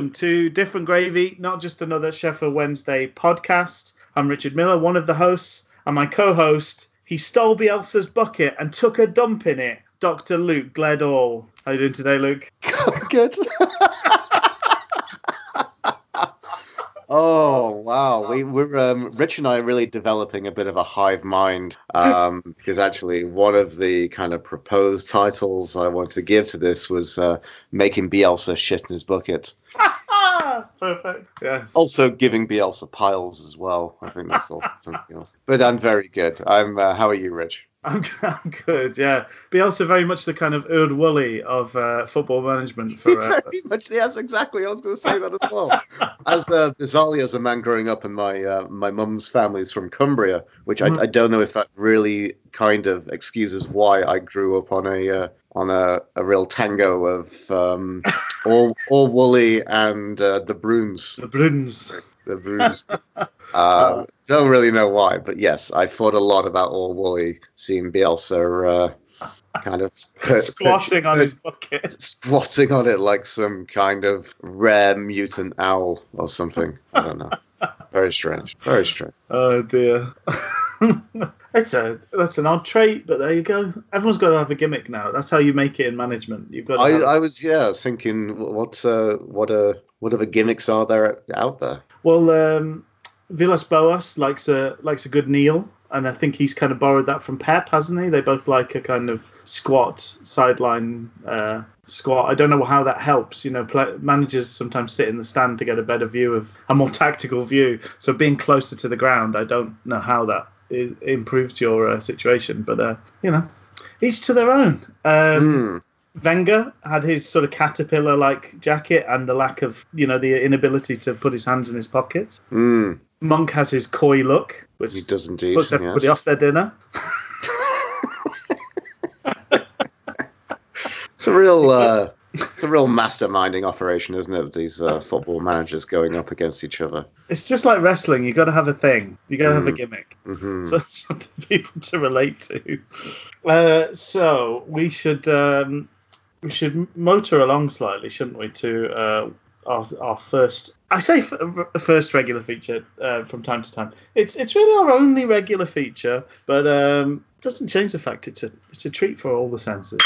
Welcome to Different Gravy, not just another Sheffield Wednesday podcast. I'm Richard Miller, one of the hosts, and my co host. He stole Bielsa's bucket and took a dump in it. Dr. Luke Gledall. How you doing today, Luke? Good. oh wow, we, we're um, Rich and I are really developing a bit of a hive mind um, because actually one of the kind of proposed titles I wanted to give to this was uh, making Bielsa shit in his bucket. Perfect. Yes. Also giving Bielsa piles as well. I think that's also something else. But I'm very good. I'm. Uh, how are you, Rich? I'm, I'm good, yeah. Bielsa very much the kind of Erd Woolley of uh, football management. For, uh, very much. Yes, exactly. I was going to say that as well. as uh, bizarrely as a man growing up in my uh, my mum's family is from Cumbria, which I, I don't know if that really kind of excuses why I grew up on a uh, on a, a real tango of um, all all woolly and uh, the Bruins. the Bruins. The Bruins. uh, don't really know why, but yes, I thought a lot about all woolly seeing Bielsa uh, kind of Squatting on his bucket. squatting on it like some kind of rare mutant owl or something. I don't know. Very strange. Very strange. Oh dear. it's a that's an odd trait, but there you go. Everyone's got to have a gimmick now. That's how you make it in management. You've got. To I, have- I was yeah, I was thinking what's uh, what uh, what other gimmicks are there out there? Well, um, Villas Boas likes a likes a good kneel, and I think he's kind of borrowed that from Pep, hasn't he? They both like a kind of squat sideline uh, squat. I don't know how that helps. You know, play, managers sometimes sit in the stand to get a better view of a more tactical view. So being closer to the ground, I don't know how that i- improves your uh, situation, but uh, you know, each to their own. Um, Hmm. Wenger had his sort of caterpillar like jacket and the lack of, you know, the inability to put his hands in his pockets. Hmm. Monk has his coy look, which He does indeed. puts everybody yes. off their dinner. It's a real uh, it's a real masterminding operation, isn't it? These uh, football managers going up against each other. It's just like wrestling. You got to have a thing. You got to have a Mm. gimmick. hmm So something for people to relate to. Uh, so we should um, we should motor along slightly, shouldn't we, to uh, our, our first. I say f- first regular feature uh, from time to time. It's it's really our only regular feature, but um, doesn't change the fact it's a it's a treat for all the senses.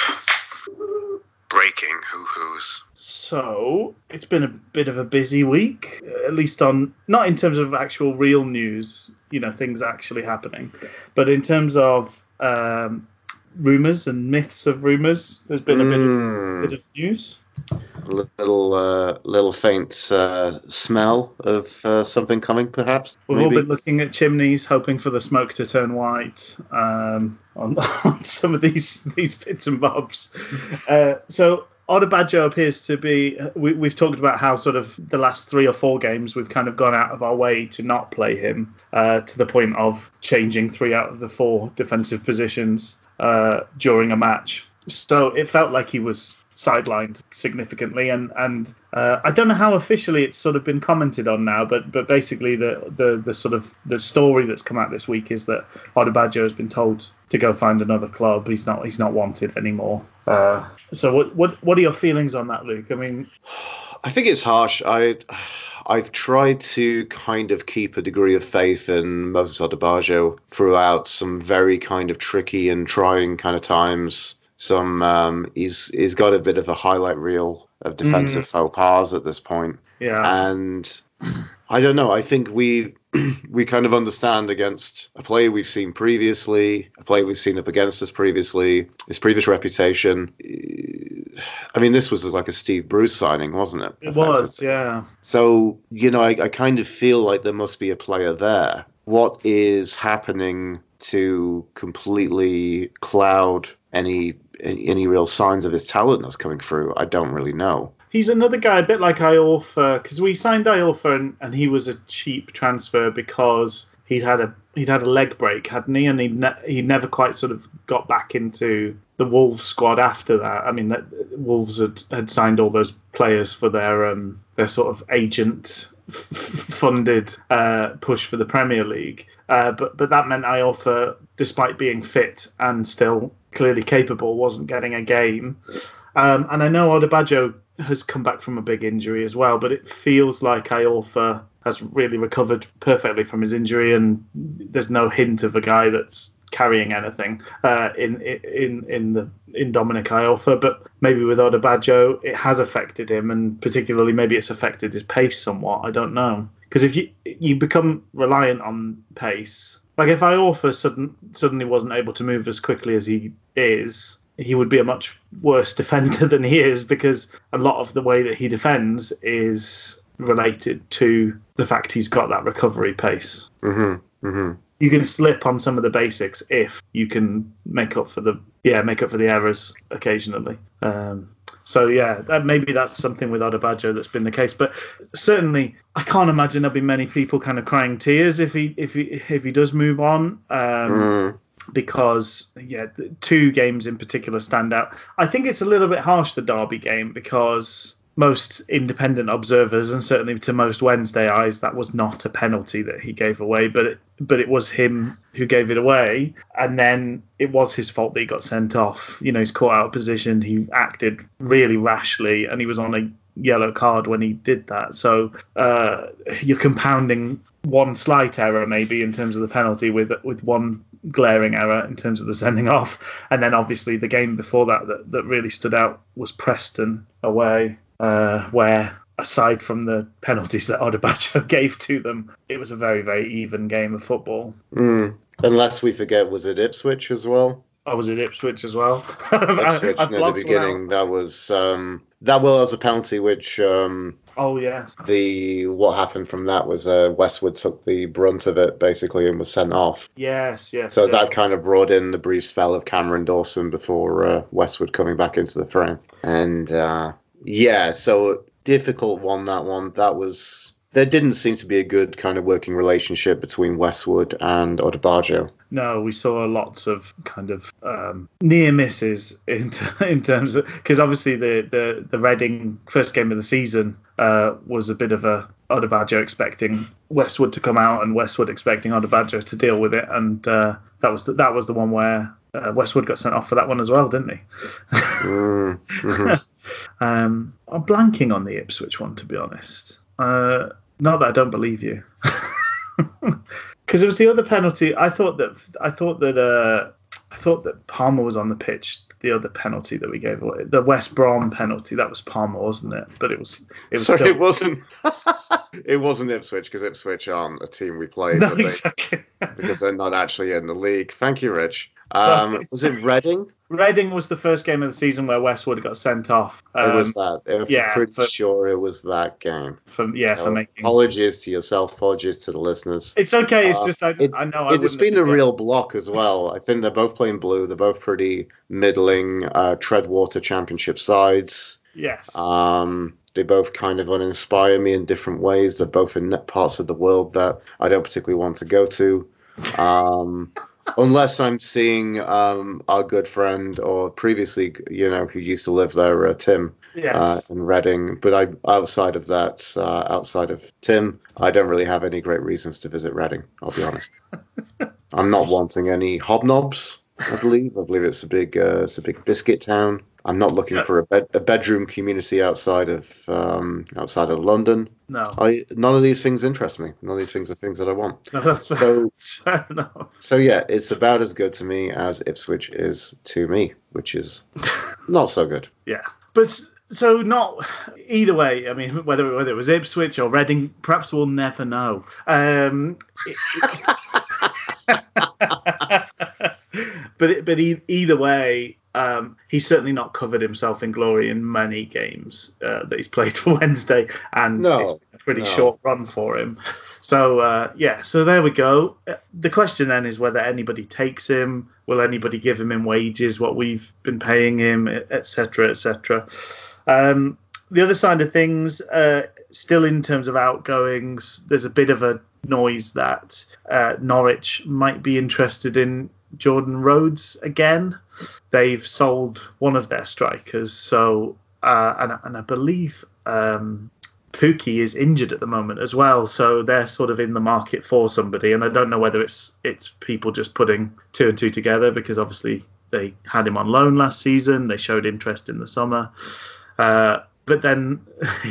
Breaking hoo hoos. So it's been a bit of a busy week, at least on not in terms of actual real news, you know, things actually happening, but in terms of um, rumors and myths of rumors. There's been a bit Hmm. of, bit of news. A little uh, little faint uh, smell of uh, something coming, perhaps. We've all been looking at chimneys, hoping for the smoke to turn white um, on, on some of these these bits and bobs. Uh, so Odubajo appears to be. We, we've talked about how sort of the last three or four games we've kind of gone out of our way to not play him uh, to the point of changing three out of the four defensive positions uh, during a match. So it felt like he was sidelined significantly and and uh, I don't know how officially it's sort of been commented on now but but basically the the the sort of the story that's come out this week is that Odubajo has been told to go find another club he's not he's not wanted anymore uh, so what what what are your feelings on that Luke I mean I think it's harsh. I I've tried to kind of keep a degree of faith in Moses Odubajo throughout some very kind of tricky and trying kind of times. Some um, he's he's got a bit of a highlight reel of defensive faux pas at this point, yeah and I don't know. I think we we kind of understand against a player we've seen previously, a player we've seen up against us previously, his previous reputation. I mean, this was like a Steve Bruce signing, wasn't it? it was yeah So, you know, I, I kind of feel like there must be a player there. What is happening to completely cloud any any, real signs of his talent that's coming through? I don't really know. He's another guy, a bit like Iorfa, because we signed Iorfa and, and he was a cheap transfer because he'd had a he'd had a leg break, hadn't he? And he ne- he never quite sort of got back into the Wolves squad after that. I mean, that, Wolves had, had signed all those players for their um their sort of agent funded uh, push for the Premier League. Uh, but but that meant Iorfa, despite being fit and still clearly capable, wasn't getting a game. Um, and I know Odubajo has come back from a big injury as well, but it feels like Iorfa has really recovered perfectly from his injury, and there's no hint of a guy that's carrying anything uh, in in in the in Dominic Iorfa, but maybe with Odubajo it has affected him, and particularly maybe it's affected his pace somewhat. I don't know because if you you become reliant on pace, like if Iorfa sudden, suddenly wasn't able to move as quickly as he is, he would be a much worse defender than he is because a lot of the way that he defends is related to the fact he's got that recovery pace. Mm-hmm. Mm-hmm. You can slip on some of the basics if you can make up for the yeah make up for the errors occasionally. Um, so yeah, that, maybe that's something with Odubajo that's been the case. But certainly, I can't imagine there'll be many people kind of crying tears if he if he if he does move on. Um, Mm. because yeah, two games in particular stand out. I think it's a little bit harsh the Derby game because most independent observers and certainly to most Wednesday eyes that was not a penalty that he gave away, but it, but it was him who gave it away, and then it was his fault that he got sent off. You know, he's caught out of position. He acted really rashly, and he was on a yellow card when he did that. So uh, you're compounding one slight error maybe in terms of the penalty with with one glaring error in terms of the sending off, and then obviously the game before that that, that really stood out was Preston away, uh, where aside from the penalties that Odubajo gave to them, it was a very very even game of football. Mm. Unless we forget, was it Ipswich as well? I was at Ipswich as well. Ipswich near the beginning. That was um, that was a penalty, which um. Oh yes. the what happened from that was uh, Westwood took the brunt of it basically and was sent off. Yes, yes. So yes. that kind of brought in the brief spell of Cameron Dawson before uh, Westwood coming back into the frame. And uh, yeah, so difficult one that one. That was there didn't seem to be a good kind of working relationship between Westwood and Odubajo. No, we saw lots of kind of um, near misses in t- in terms of because obviously the the the Reading first game of the season uh, was a bit of a Odubajo expecting Westwood to come out and Westwood expecting Odubajo to deal with it, and uh, that was the, that was the one where uh, Westwood got sent off for that one as well, didn't he? Mm, mhm. um, I'm blanking on the Ipswich one to be honest. Uh, not that I don't believe you. Because it was the other penalty. I thought that I thought that uh, I thought that Palmer was on the pitch. The other penalty that we gave away, the West Brom penalty, that was Palmer, wasn't it? But it was it was Sorry, still it wasn't. it wasn't Ipswich because Ipswich aren't a team we played no, they- exactly. because they're not actually in the league. Thank you, Rich. Um, was it Reading? Reading was the first game of the season where Westwood got sent off. Um, it was that. I'm yeah, pretty for- sure it was that game. for yeah for making. Apologies to yourself. Apologies to the listeners. It's okay. It's Uh, just I, it- I know I It's wouldn't been a real block as well. I think they're both playing blue. They're both pretty middling uh, Treadwater Championship sides. yes. Um, they both kind of uninspire me in different ways. They're both in parts of the world that I don't particularly want to go to. Um, unless I'm seeing um, our good friend or previously, you know, who used to live there, uh, Tim, yes. uh, in Reading. But I, outside of that, uh, outside of Tim, I don't really have any great reasons to visit Reading. I'll be honest. I'm not wanting any hobnobs. I believe. I believe it's a big, uh, it's a big biscuit town. I'm not looking for a, bed, a bedroom community outside of um, outside of London. no. I none of these things interest me. None of these things are things that I want. no, that's. So fair enough. so yeah, it's about as good to me as Ipswich is to me, which is not so good. Yeah, but so not either way. I mean, whether whether it was Ipswich or Reading, perhaps we'll never know. Um, but it, but e- either way, um, he's certainly not covered himself in glory in many games uh, that he's played for Wednesday, and No, it's been a pretty no. short run for him. So uh, yeah, so there we go. Uh, The question then is whether anybody takes him. Will anybody give him in wages what we've been paying him, etc., etc. Um, the other side of things, uh, still in terms of outgoings, there's a bit of a noise that uh, Norwich might be interested in Jordan Rhodes again. They've sold one of their strikers, so uh, and, and I believe um, Pukki is injured at the moment as well, so they're sort of in the market for somebody. And I don't know whether it's it's people just putting two and two together because obviously they had him on loan last season. They showed interest in the summer. Uh, but then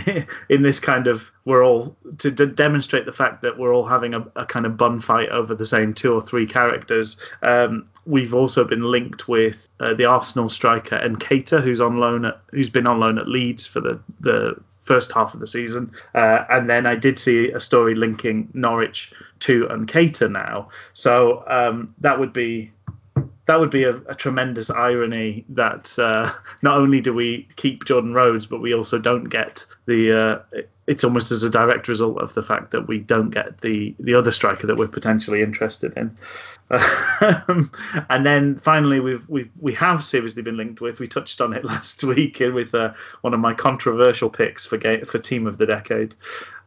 in this kind of we're all to, demonstrate the fact that we're all having a, a, kind of bun fight over the same two or three characters um, we've also been linked with uh, the arsenal striker Nketiah, who's on loan at who's been on loan at leeds for the the first half of the season. Uh, and then i did see a story linking norwich to Nketiah now. So um, that would be that would be a, a tremendous irony that uh, not only do we keep Jordan Rhodes, but we also don't get the. Uh, it's almost as a direct result of the fact that we don't get the the other striker that we're potentially interested in. Um, and then finally, we've we've we have seriously been linked with. We touched on it last week with uh, one of my controversial picks for game, for team of the decade.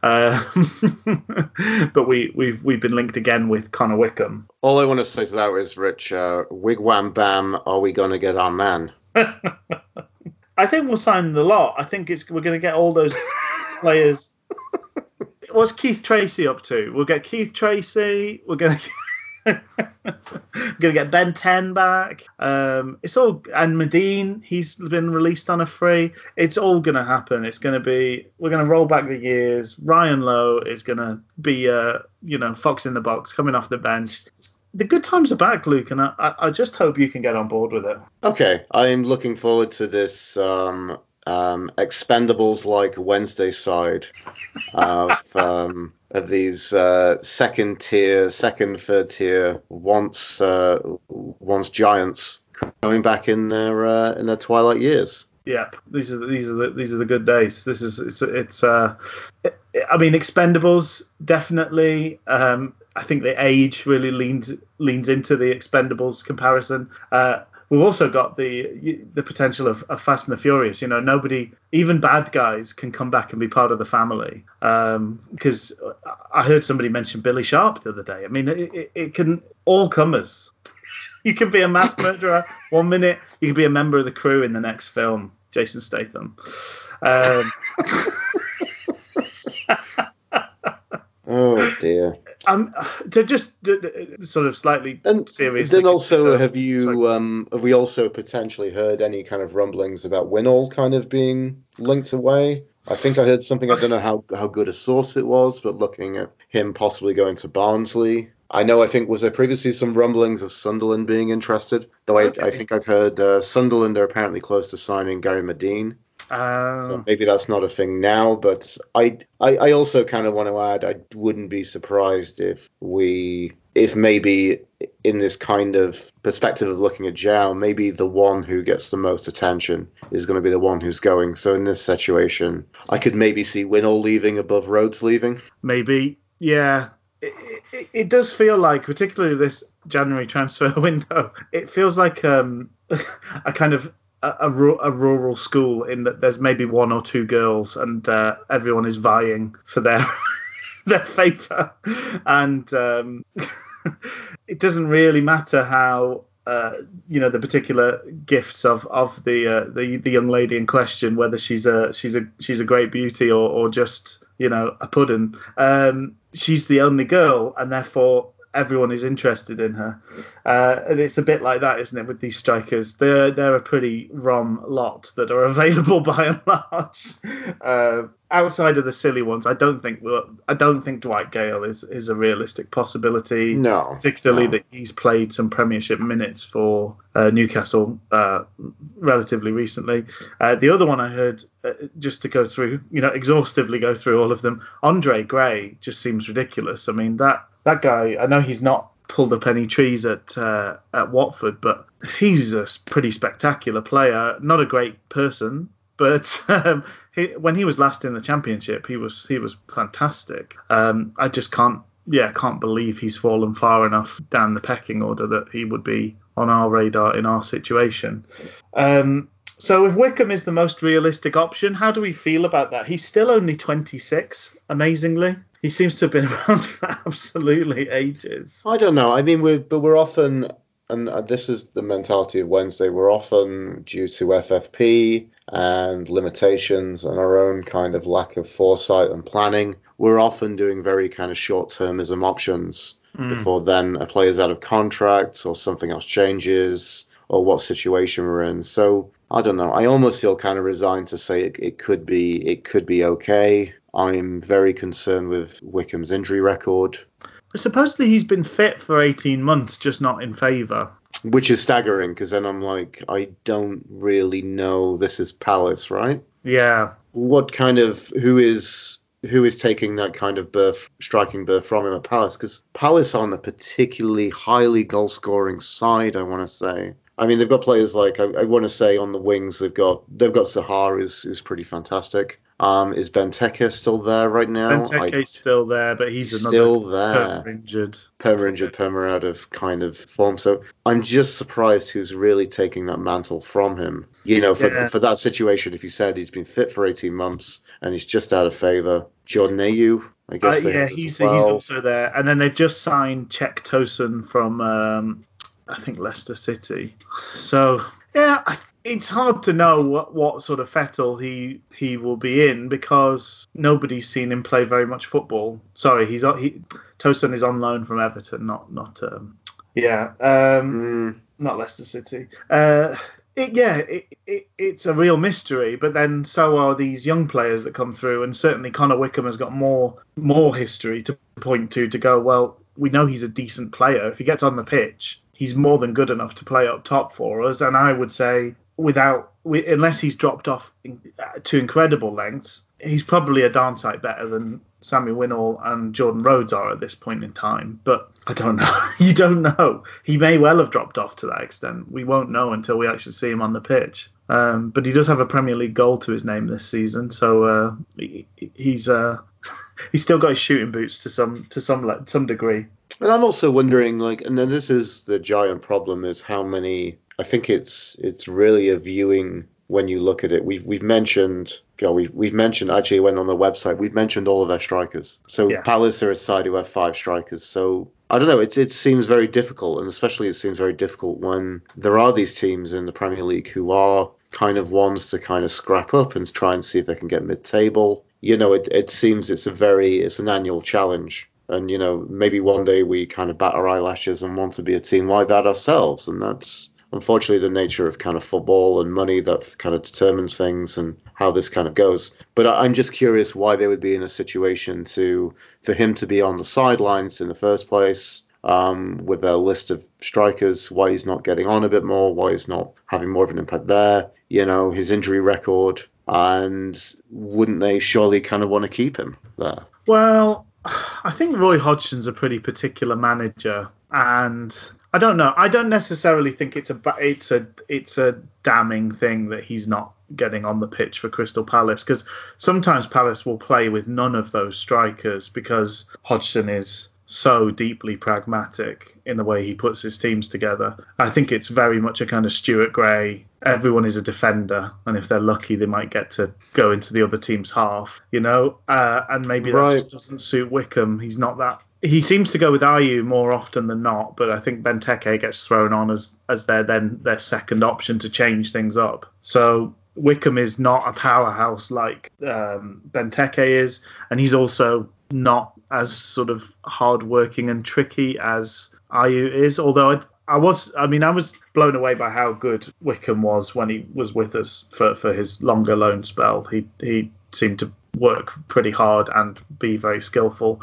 Uh, but we we've we've been linked again with Connor Wickham. All I want to say to that is, Rich, uh, wigwam bam, are we going to get our man? I think we'll sign the lot. I think it's we're going to get all those players. What's Keith Tracy up to? We'll get Keith Tracy. We're going to. gonna get Ben Ten back. Um, it's all and Madine. He's been released on a free. It's all gonna happen. It's gonna be. We're gonna roll back the years. Ryan Lowe is gonna be, uh, you know, fox in the box coming off the bench. The good times are back, Luke, and I, I just hope you can get on board with it. Okay, I'm looking forward to this um, um, Expendables like Wednesday side of um, of these uh, second tier, second, third tier, once uh, once giants coming back in their uh, in their twilight years. Yeah, these are the, these are the, these are the good days. This is it's it's. Uh, I mean, Expendables definitely. Um, I think the age really leans leans into the Expendables comparison. Uh, we've also got the the potential of, of, Fast and the Furious. You know, nobody, even bad guys, can come back and be part of the family. Because um, I heard somebody mention Billy Sharp the other day. I mean, it, it, can all comers. you can be a mass murderer one minute, you can be a member of the crew in the next film. Jason Statham. Um, oh dear um, to just sort of slightly and serious. Then also, have you um, have we also potentially heard any kind of rumblings about Winnall kind of being linked away? I think I heard something. I don't know how how good a source it was, but looking at him possibly going to Barnsley. I know. I think was there previously some rumblings of Sunderland being interested. Though okay. I, I think I've heard uh, Sunderland are apparently close to signing Gary Madine. Uh, so maybe that's not a thing now, but I, I, I also kind of want to add I wouldn't be surprised if we if maybe in this kind of perspective of looking at João, maybe the one who gets the most attention is going to be the one who's going. So in this situation, I could maybe see Winnall leaving above Rhodes leaving. Maybe, yeah. It, it, it, does feel like, particularly this January transfer window, it feels like um, a kind of a, a, rural school in that there's maybe one or two girls and uh, everyone is vying for their their favour and um, it doesn't really matter how uh, you know the particular gifts of of the, uh, the the young lady in question whether she's a she's a she's a great beauty or, or just you know a pudding um, she's the only girl and therefore everyone is interested in her. Uh, and it's a bit like that, isn't it, with these strikers? They're they're a pretty rom lot that are available by and large. Uh, outside of the silly ones, I don't think I don't think Dwight Gayle is is a realistic possibility. No, particularly no. that he's played some Premiership minutes for uh, Newcastle uh, relatively recently. Uh, the other one I heard, uh, just to go through, you know, exhaustively go through all of them. Andre Gray just seems ridiculous. I mean that that guy, I know he's not pulled up any trees at uh, at Watford, but he's a pretty spectacular player. Not a great person, but um, he, when he was last in the championship, he was he was fantastic. Um, I just can't, yeah, can't believe he's fallen far enough down the pecking order that he would be on our radar in our situation. Um, so if Wickham is the most realistic option, how do we feel about that? He's still only 26, amazingly. He seems to have been around for absolutely ages. I don't know. I mean, we're but we're often, and this is the mentality of Wednesday. We're often due to FFP and limitations and our own kind of lack of foresight and planning, we're often doing very kind of short termism options mm. before then a player's out of contract or something else changes or what situation we're in. So I don't know. I almost feel kind of resigned to say it, it could be it could be okay. I'm very concerned with Wickham's injury record. Supposedly he's been fit for 18 months, just not in favour. Which is staggering because then I'm like, I don't really know. This is Palace, right? Yeah. What kind of who is who is taking that kind of birth, striking birth from him at Palace? Because Palace are on a particularly highly goal scoring side, I want to say. I mean, they've got players like I, I want to say on the wings. They've got they've got Zaha, who's, who's pretty fantastic. Um, is Benteke still there right now? Benteke's still there, but he's still there. Perma injured. Perma injured, perma out of kind of form. So I'm just surprised who's really taking that mantle from him. You know, for yeah. for that situation, if you said he's been fit for 18 months and he's just out of favour, Jordan Ayew, I guess. Uh, yeah, he's well. he's also there, and then they've just signed Cenk Tosun from um, I think Leicester City. So yeah, it's hard to know what, what sort of fettle he he will be in because nobody's seen him play very much football. Sorry, he's he Tosun is on loan from Everton, not not um, yeah, um, mm. not Leicester City. Uh, it, yeah, it, it, it's a real mystery. But then so are these young players that come through, and certainly Connor Wickham has got more more history to point to to go. Well, we know he's a decent player. If he gets on the pitch, he's more than good enough to play up top for us. And I would say, without unless he's dropped off to incredible lengths, he's probably a darn sight better than Sammy Winnall and Jordan Rhodes are at this point in time. But I don't know. you don't know. He may well have dropped off to that extent. We won't know until we actually see him on the pitch. Um, but he does have a Premier League goal to his name this season, so uh, he, he's uh, he's still got his shooting boots to some to some some degree. And I'm also wondering, like, and then this is the giant problem: is how many. I think it's it's really a viewing when you look at it. We've we've mentioned, know, we've we've mentioned actually went on the website. We've mentioned all of their strikers. So yeah. Palace are a side who have five strikers. So I don't know. It it seems very difficult, and especially it seems very difficult when there are these teams in the Premier League who are kind of ones to kind of scrap up and try and see if they can get mid-table. You know, it it seems it's a very it's an annual challenge and you know maybe one day we kind of bat our eyelashes and want to be a team like that ourselves and that's unfortunately the nature of kind of football and money that kind of determines things and how this kind of goes. But i'm just curious why they would be in a situation to for him to be on the sidelines in the first place um, with a list of strikers why he's not getting on a bit more why he's not having more of an impact there you know his injury record and wouldn't they surely kind of want to keep him there? Well I think Roy Hodgson's a pretty particular manager, and I don't know. I don't necessarily think it's a it's a it's a damning thing that he's not getting on the pitch for Crystal Palace because sometimes Palace will play with none of those strikers because Hodgson is so deeply pragmatic in the way he puts his teams together. I think it's very much a kind of Stuart Gray. Everyone is a defender, and if they're lucky, they might get to go into the other team's half, you know. Uh, and maybe that just doesn't suit Wickham. He's not that. He seems to go with Ayew more often than not, but I think Benteke gets thrown on as as their then their second option to change things up. So Wickham is not a powerhouse like um, Benteke is, and he's also not as sort of hardworking and tricky as Ayew is. Although I, I was, I mean, I was blown away by how good Wickham was when he was with us for, for his longer loan spell. He he seemed to work pretty hard and be very skillful,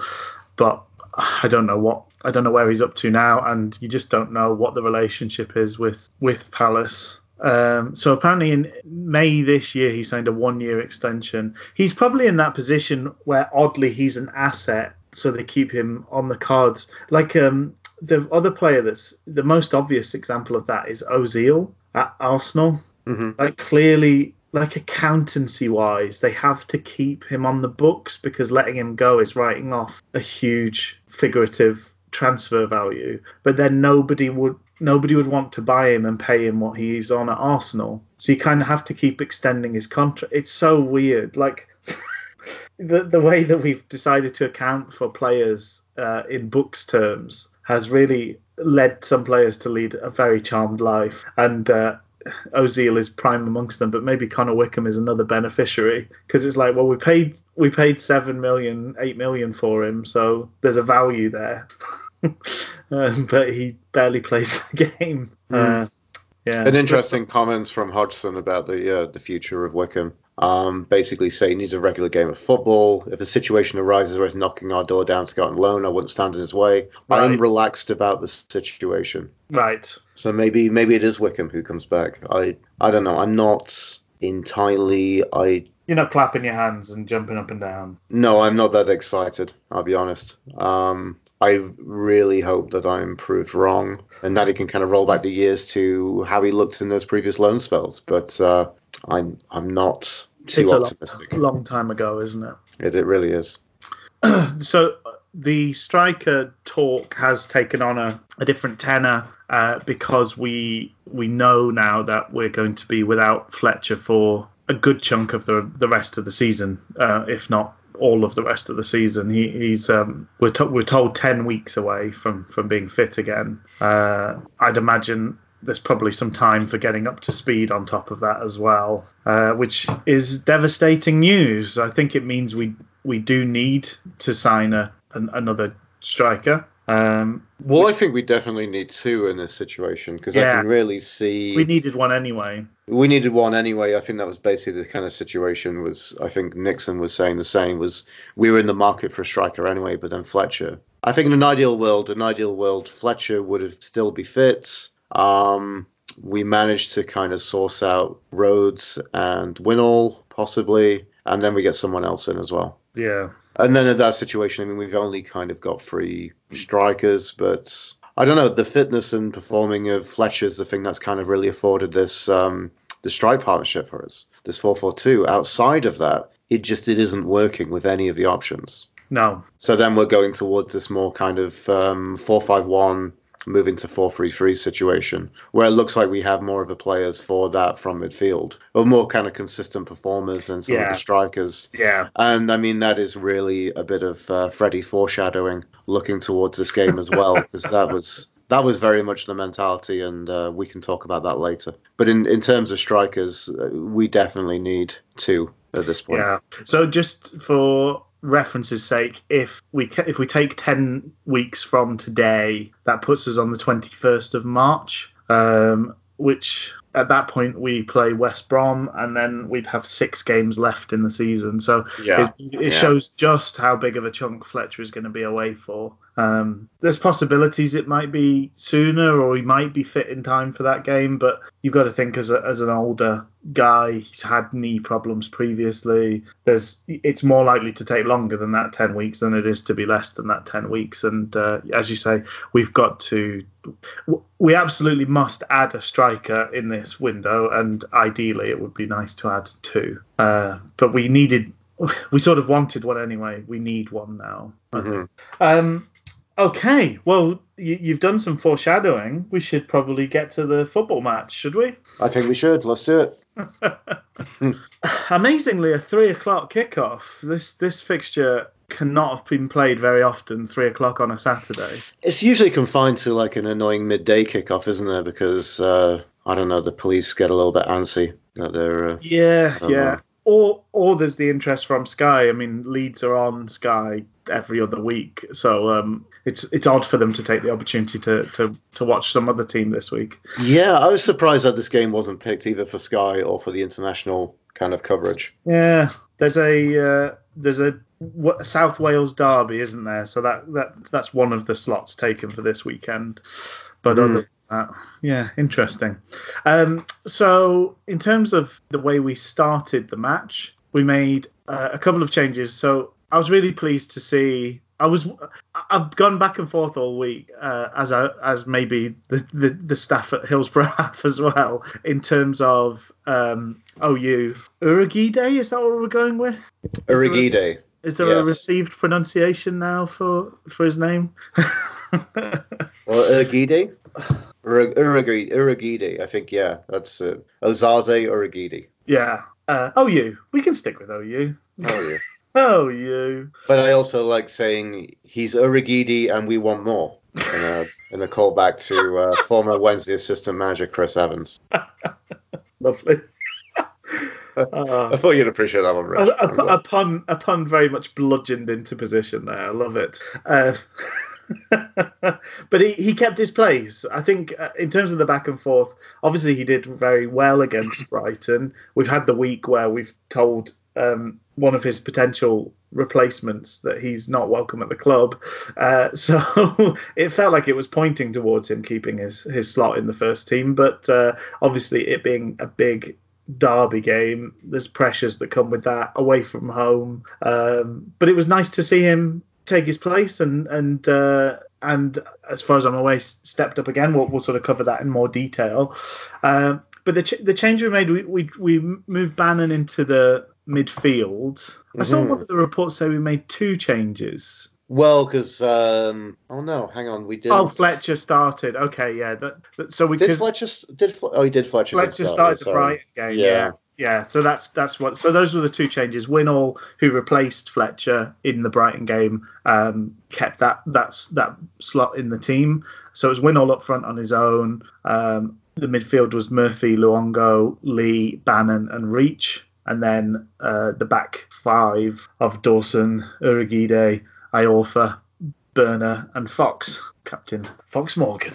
but I don't know what I don't know where he's up to now, and you just don't know what the relationship is with with Palace. Um, so apparently in May this year he signed a one-year extension. He's probably in that position where oddly he's an asset, so they keep him on the cards. Like um, the other player that's the most obvious example of that is Ozil at Arsenal. Mm-hmm. Like clearly, like accountancy-wise, they have to keep him on the books because letting him go is writing off a huge figurative transfer value. But then nobody would nobody would want to buy him and pay him what he's on at Arsenal. So you kind of have to keep extending his contract. It's so weird. Like the the way that we've decided to account for players uh, in books terms has really led some players to lead a very charmed life. And uh, Ozil is prime amongst them, but maybe Connor Wickham is another beneficiary because it's like, well, we paid we paid seven million, eight million for him, so there's a value there. um, but he barely plays the game. Mm. Uh, yeah. An interesting comments from Hodgson about the uh, the future of Wickham. Um, basically saying he's a regular game of football. If a situation arises where he's knocking our door down to go on loan, I wouldn't stand in his way. Right. I'm relaxed about the situation. Right. So maybe maybe it is Wickham who comes back. I I don't know. I'm not entirely. I. You're not clapping your hands and jumping up and down. No, I'm not that excited. I'll be honest. Um, I really hope that I'm proved wrong and that he can kind of roll back the years to how he looked in those previous loan spells. But uh, I'm I'm not too it's optimistic. a long, long time ago, isn't it? It, it really is. so the striker talk has taken on a, a different tenor uh, because we we know now that we're going to be without Fletcher for a good chunk of the the rest of the season, uh, if not all of the rest of the season. He, he's um, we're, to, we're told ten weeks away from from being fit again. Uh, I'd imagine there's probably some time for getting up to speed on top of that as well, uh, which is devastating news. I think it means we we do need to sign a an, another striker. Um, well, which, I think we definitely need two in this situation because yeah, I can really see we needed one anyway. We needed one anyway. I think that was basically the kind of situation. Was I think Nixon was saying the same. Was we were in the market for a striker anyway, but then Fletcher. I think in an ideal world, an ideal world, Fletcher would have still be fit. Um, we managed to kind of source out Rhodes and Winnall possibly, and then we get someone else in as well. Yeah. And then in that situation, I mean, we've only kind of got three strikers, but I don't know. The fitness and performing of Fletcher is the thing that's kind of really afforded this um, the strike partnership for us. This four four two. Outside of that, it just it isn't working with any of the options. No. So then we're going towards this more kind of um, four five one moving to 4-3-3 situation where it looks like we have more of the players for that from midfield or more kind of consistent performers than some yeah. of the strikers yeah and i mean that is really a bit of uh, freddie foreshadowing looking towards this game as well because that was that was very much the mentality, and uh, we can talk about that later. But in, in terms of strikers, uh, we definitely need two at this point. Yeah. So just for reference's sake, if we if we take ten weeks from today, that puts us on the twenty first of March, um, which at that point we play West Brom, and then we'd have six games left in the season. So yeah, it, it yeah. shows just how big of a chunk Fletcher is going to be away for. Um, there's possibilities it might be sooner, or he might be fit in time for that game. But you've got to think as a, as an older guy, he's had knee problems previously. There's it's more likely to take longer than that ten weeks than it is to be less than that ten weeks. And uh, as you say, we've got to we absolutely must add a striker in this window, and ideally it would be nice to add two. Uh, but we needed, we sort of wanted one anyway. We need one now. Mm-hmm. Um, okay, well, you, have done some foreshadowing. We should probably get to the football match, should we? I think we should. Let's do it. Amazingly, a three o'clock kickoff. This this fixture cannot have been played very often. Three o'clock on a Saturday. It's usually confined to like an annoying midday kickoff, isn't it? Because uh, I don't know, the police get a little bit antsy that they're. Uh, yeah, yeah. Know. Or or there's the interest from Sky. I mean, Leeds are on Sky every other week, so um, it's it's odd for them to take the opportunity to, to to watch some other team this week. Yeah, I was surprised that this game wasn't picked either for Sky or for the international kind of coverage. Yeah, there's a uh, there's a South Wales derby, isn't there? So that that that's one of the slots taken for this weekend. But mm. other uh, yeah, interesting. Um, so, in terms of the way we started the match, we made uh, a couple of changes. So, I was really pleased to see. I was I've gone back and forth all week, uh, as I, as maybe the, the, the staff at Hillsborough have as well, in terms of um, OU Urhoghide. Is that what we're going with? Urhoghide. Is there yes. a received pronunciation now for for his name? well, Urhoghide. Urhoghide, Urhoghide, I think, yeah, that's uh, Osaze Urhoghide. Yeah. Uh, OU. We can stick with OU. OU. OU. But I also like saying he's Urhoghide and we want more. In a, in a callback to uh, former Wednesday assistant manager Chris Evans. Lovely. Uh, I thought you'd appreciate that one, Rich. A, a, a, pun, a pun very much bludgeoned into position there. I love it. Uh, but he, he kept his place. I think uh, in terms of the back and forth, obviously he did very well against Brighton. We've had the week where we've told um, one of his potential replacements that he's not welcome at the club. Uh, so it felt like it was pointing towards him keeping his, his slot in the first team. But uh, obviously, it being a big derby game, there's pressures that come with that away from home. Um, but it was nice to see him take his place and and uh, and as far as I'm aware, stepped up again. We'll, we'll sort of cover that in more detail. Uh, but the ch- the change we made, we, we we moved Bannan into the midfield. Mm-hmm. I saw mm-hmm. one of the reports say we made two changes. Well, because um, oh no, hang on, we did. Oh, Fletcher started. Okay, yeah. That, that, so we did Fletcher did oh he did Fletcher. Fletcher started the Brighton game. Yeah. yeah. Yeah, so that's that's what. So those were the two changes. Winnall, who replaced Fletcher in the Brighton game, um, kept that that's that slot in the team. So it was Winnall up front on his own. Um, the midfield was Murphy, Luongo, Lee, Bannan, and Reach, and then uh, the back five of Dawson, Urhoghide, Iorfa, Börner, and Fox, Captain Fox Morgan.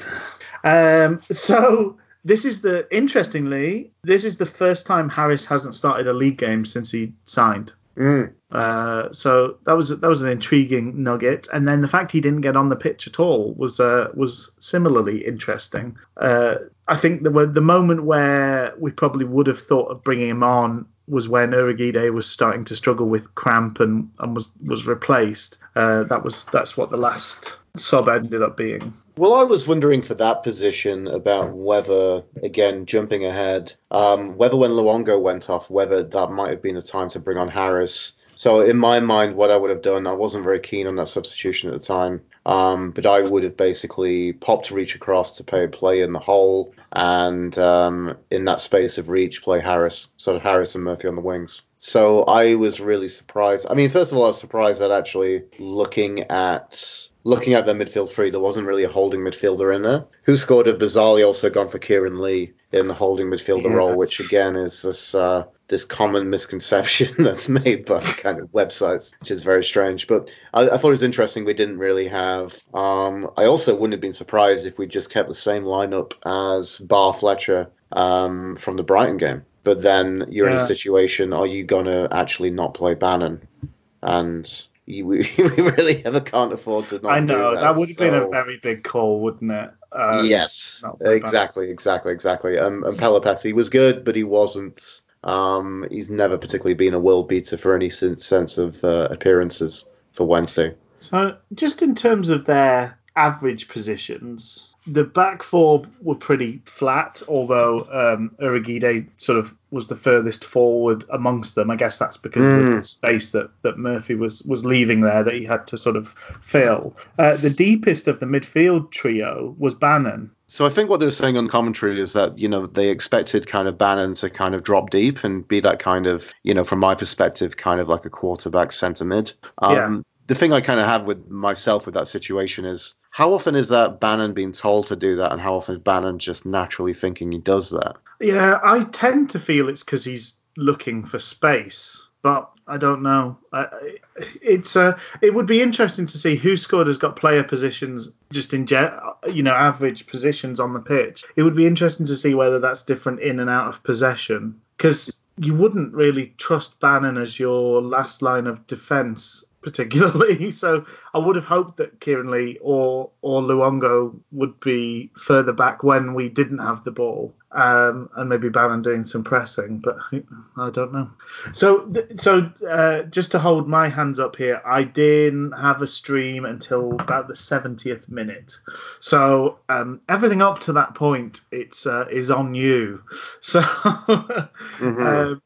Um, so this is the interestingly, this is the first time Harris hasn't started a league game since he signed. Mm. Uh, so that was that was an intriguing nugget, and then the fact he didn't get on the pitch at all was uh, was similarly interesting. Uh, I think the the moment where we probably would have thought of bringing him on was when Urhoghide was starting to struggle with cramp and, and was was replaced. Uh, that was that's what the last sub ended up being. Well, I was wondering for that position about whether, again, jumping ahead, um, whether when Luongo went off, whether that might have been a time to bring on Harris. So in my mind, what I would have done, I wasn't very keen on that substitution at the time. Um, but I would have basically popped reach across to play play in the hole, and um, in that space of reach, play Harris, sort of Harris and Murphy on the wings. So I was really surprised. I mean, first of all, I was surprised that actually looking at looking at the midfield three, there wasn't really a holding midfielder in there. WhoScored have bizarrely also gone for Kieran Lee in the holding midfielder yeah. role, which again is this uh, this common misconception that's made by kind of websites, which is very strange. But I, I, thought it was interesting we didn't really have. Um, I also wouldn't have been surprised if we just kept the same lineup as Bar Fletcher um, from the Brighton game. But then you're yeah. in a situation: are you going to actually not play Bannan? And you, we really ever can't afford to not. I know that, that would have so... been a very big call, wouldn't it? Um, yes, exactly, exactly, exactly. Um, and Pelupessy was good, but he wasn't um, he's never particularly been a world beater for any sense of uh, appearances for Wednesday. So, just in terms of their average positions, the back four were pretty flat, although um, Urhoghide sort of was the furthest forward amongst them. I guess that's because mm. of the hmm. space that, that Murphy was was leaving there that he had to sort of fill. Uh, the deepest of the midfield trio was Bannan. So I think what they were saying on commentary is that you know they expected kind of Bannan to kind of drop deep and be that kind of you know from my perspective kind of like a quarterback centre mid. Um, yeah the thing I kind of have with myself with that situation is how often is that Bannan being told to do that, and how often is Bannan just naturally thinking he does that? Yeah, I tend to feel it's because he's looking for space, but I don't know. I, it's uh, it would be interesting to see WhoScored has got player positions just in gen- you know average positions on the pitch. It would be interesting to see whether that's different in and out of possession because you wouldn't really trust Bannan as your last line of defence particularly. So I would have hoped that Kieran Lee or or Luongo would be further back when we didn't have the ball, um, and maybe Bannan doing some pressing, but I don't know. So so uh, just to hold my hands up here, I didn't have a stream until about the seventieth minute. So um, everything up to that point, it's uh, is on you. So. mm-hmm. um,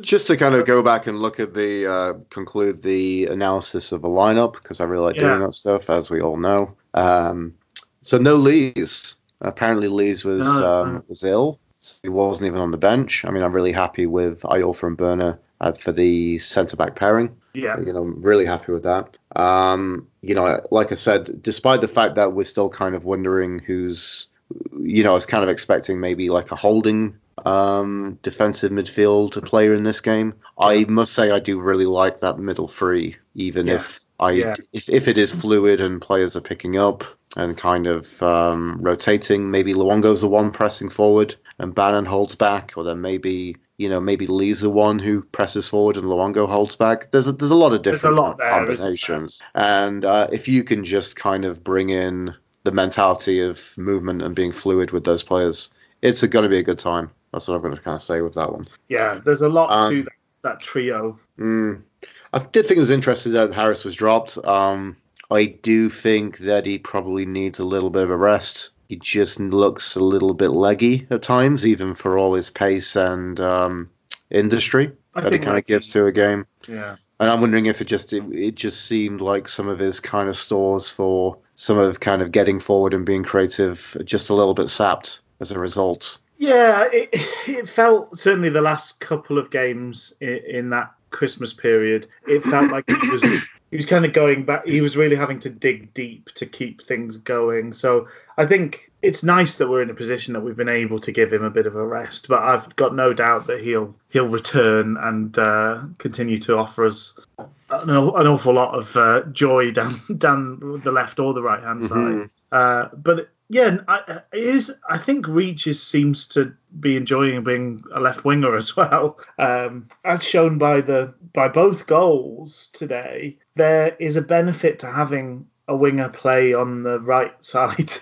just to kind of go back and look at the uh, conclude the analysis of the lineup because I really like yeah. doing that stuff, as we all know. Um, so no Lees. Apparently, Lees was no, um, was ill, so he wasn't even on the bench. I mean, I'm really happy with Iorfa and Börner uh, for the centre back pairing. Yeah, you know, I'm really happy with that. Um, you know, like I said, despite the fact that we're still kind of wondering who's, you know, I was kind of expecting maybe like a holding um, defensive midfield player in this game. I must say I do really like that middle three, even Yeah. if I Yeah. if, if it is fluid and players are picking up and kind of um, rotating. Maybe Luongo's the one pressing forward and Bannan holds back, or then maybe you know maybe Lee's the one who presses forward and Luongo holds back. There's a, there's a lot of different lot there? combinations, and uh, if you can just kind of bring in the mentality of movement and being fluid with those players, it's going to be a good time. That's what I'm going to kind of say with that one. Yeah, there's a lot Um, to that, that trio. Mm. I did think it was interesting that Harris was dropped. Um, I do think that he probably needs a little bit of a rest. He just looks a little bit leggy at times, even for all his pace and um, industry I that he kind of gives to a game. Yeah. And I'm wondering if it just it, it just seemed like some of his kind of stores for some of kind of getting forward and being creative just a little bit sapped as a result. Yeah, it, it felt certainly the last couple of games in, in that Christmas period. It felt like he was he was kind of going back. He was really having to dig deep to keep things going. So I think it's nice that we're in a position that we've been able to give him a bit of a rest. But I've got no doubt that he'll he'll return and uh, continue to offer us an, an awful lot of uh, joy down down the left or the right hand side. Mhm. Uh, but yeah, I, it is. I think Reach is, seems to be enjoying being a left winger as well, um, as shown by the by both goals today. There is a benefit to having a winger play on the right side.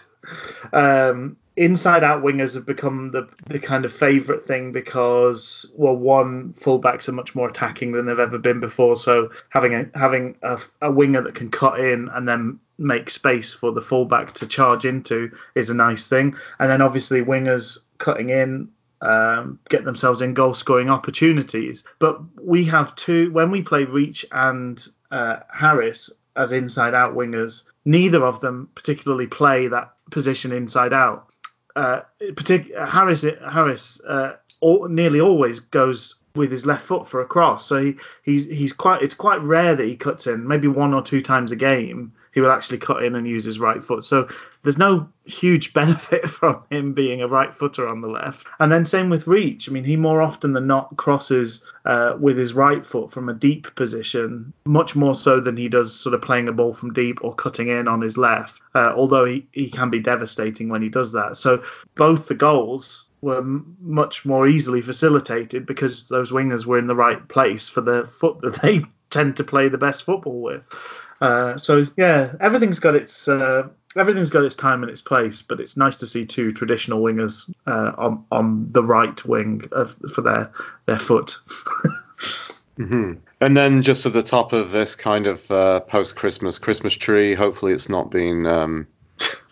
um, inside out wingers have become the, the kind of favourite thing because well one fullbacks are much more attacking than they've ever been before so having a having a, a winger that can cut in and then make space for the fullback to charge into is a nice thing and then obviously wingers cutting in um, get themselves in goal scoring opportunities but we have two when we play reach and uh, harris as inside out wingers neither of them particularly play that position inside out uh, partic- Harris Harris uh, all, nearly always goes with his left foot for a cross. So he, he's he's quite it's quite rare that he cuts in. Maybe one or two times a game he will actually cut in and use his right foot. So there's no huge benefit from him being a right footer on the left. And then same with Reach. I mean, he more often than not crosses uh, with his right foot from a deep position, much more so than he does sort of playing a ball from deep or cutting in on his left. Uh, although he, he can be devastating when he does that. So both the goals were m- much more easily facilitated because those wingers were in the right place for the foot that they tend to play the best football with. Uh, so yeah, everything's got its uh, everything's got its time and its place, but it's nice to see two traditional wingers uh, on on the right wing of, for their their foot. hmm And then just at the top of this kind of uh, post-Christmas Christmas tree, hopefully it's not been. Um,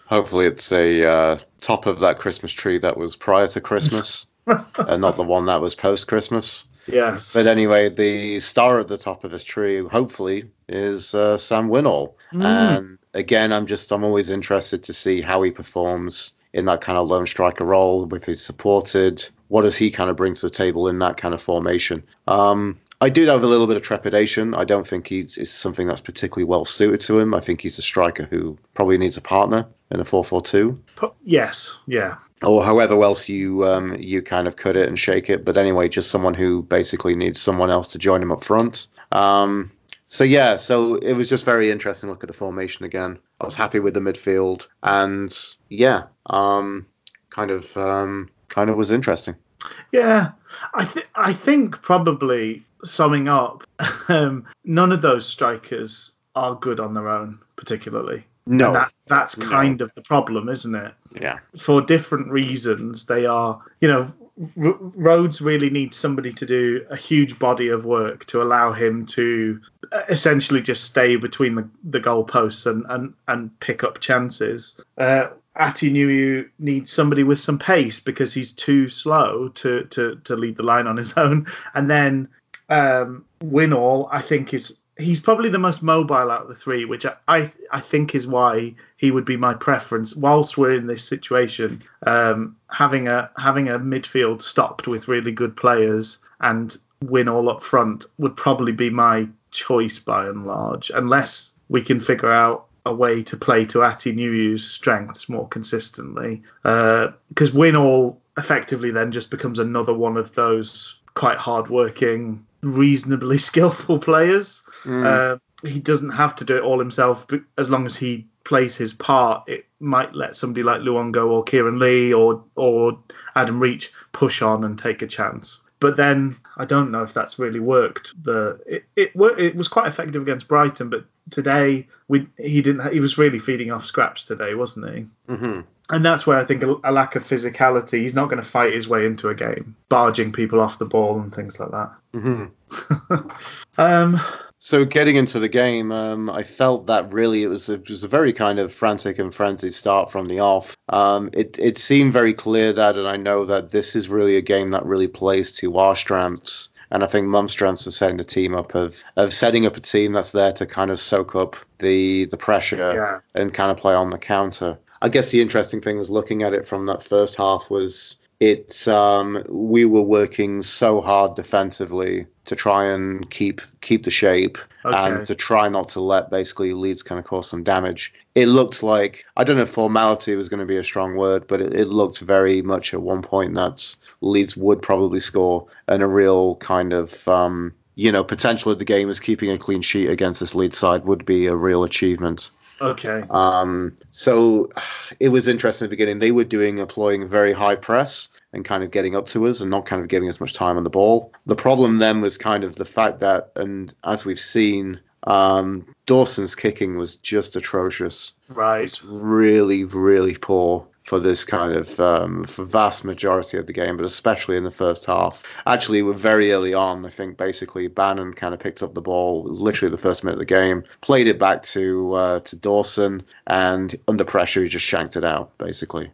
hopefully it's a uh, top of that Christmas tree that was prior to Christmas, and not the one that was post-Christmas. yes. But anyway, the star at the top of this tree, hopefully, is uh, Sam Winnall. Mm. And again, I'm just I'm always interested to see how he performs in that kind of lone striker role, if he's supported. What does he kind of bring to the table in that kind of formation? Um, I do have a little bit of trepidation. I don't think he's is something that's particularly well suited to him. I think he's a striker who probably needs a partner in a 4-4-2 yes. Yeah. or however else you um, you kind of cut it and shake it. But anyway, just someone who basically needs someone else to join him up front. Um, so yeah, so it was just very interesting. Look at the formation again. I was happy with the midfield, and yeah, um, kind of um, kind of was interesting. Yeah, I think I think probably summing up, um, none of those strikers are good on their own, particularly. No, And that, that's No. kind of the problem, isn't it? yeah, For different reasons, they are. You know, R- Rhodes really needs somebody to do a huge body of work to allow him to uh, essentially just stay between the, the goalposts and, and, and pick up chances. Uh, Atdhe Nuhiu needs somebody with some pace because he's too slow to, to, to lead the line on his own. And then um, Winnall, I think, is he's probably the most mobile out of the three, which I, I I think is why he would be my preference. Whilst we're in this situation, um, having a having a midfield stocked with really good players and Winnall up front would probably be my choice by and large, unless we can figure out a way to play to Atdhe Nuhiu's strengths more consistently. Because Winnall effectively then just becomes another one of those quite hard-working, reasonably skillful players. Mm. Uh, he doesn't have to do it all himself, but as long as he plays his part, it might let somebody like Luongo or Kieran Lee or or Adam Reach push on and take a chance. But then I don't know if that's really worked. The it it, it was quite effective against Brighton, but today we he didn't he was really feeding off scraps today, wasn't he? hmm And that's where I think a, a lack of physicality. He's not going to fight his way into a game, barging people off the ball and things like that. hmm Um, So getting into the game, um, I felt that really it was a, it was a very kind of frantic and frenzied start from the off. Um, it it seemed very clear that, and I know that this is really a game that really plays to our strengths. And I think Mum's strengths of setting a team up of of setting up a team that's there to kind of soak up the the pressure yeah, and kind of play on the counter. I guess the interesting thing was looking at it from that first half was it's um, we were working so hard defensively to try and keep keep the shape okay. and to try not to let basically Leeds kind of cause some damage. It looked like I don't know if formality was going to be a strong word, but it, it looked very much at one point that Leeds would probably score and a real kind of um, you know potential of the game is keeping a clean sheet against this Leeds side would be a real achievement. Okay. Um, so it was interesting at the beginning. They were doing employing very high press and kind of getting up to us and not kind of giving us much time on the ball. The problem then was kind of the fact that, and as we've seen, um, Dawson's kicking was just atrocious. Right. It's really, really poor for this kind of um, for vast majority of the game, but especially in the first half. Actually, we're very early on. I think basically Bannan kind of picked up the ball, literally the first minute of the game, played it back to uh, to Dawson, and under pressure he just shanked it out basically.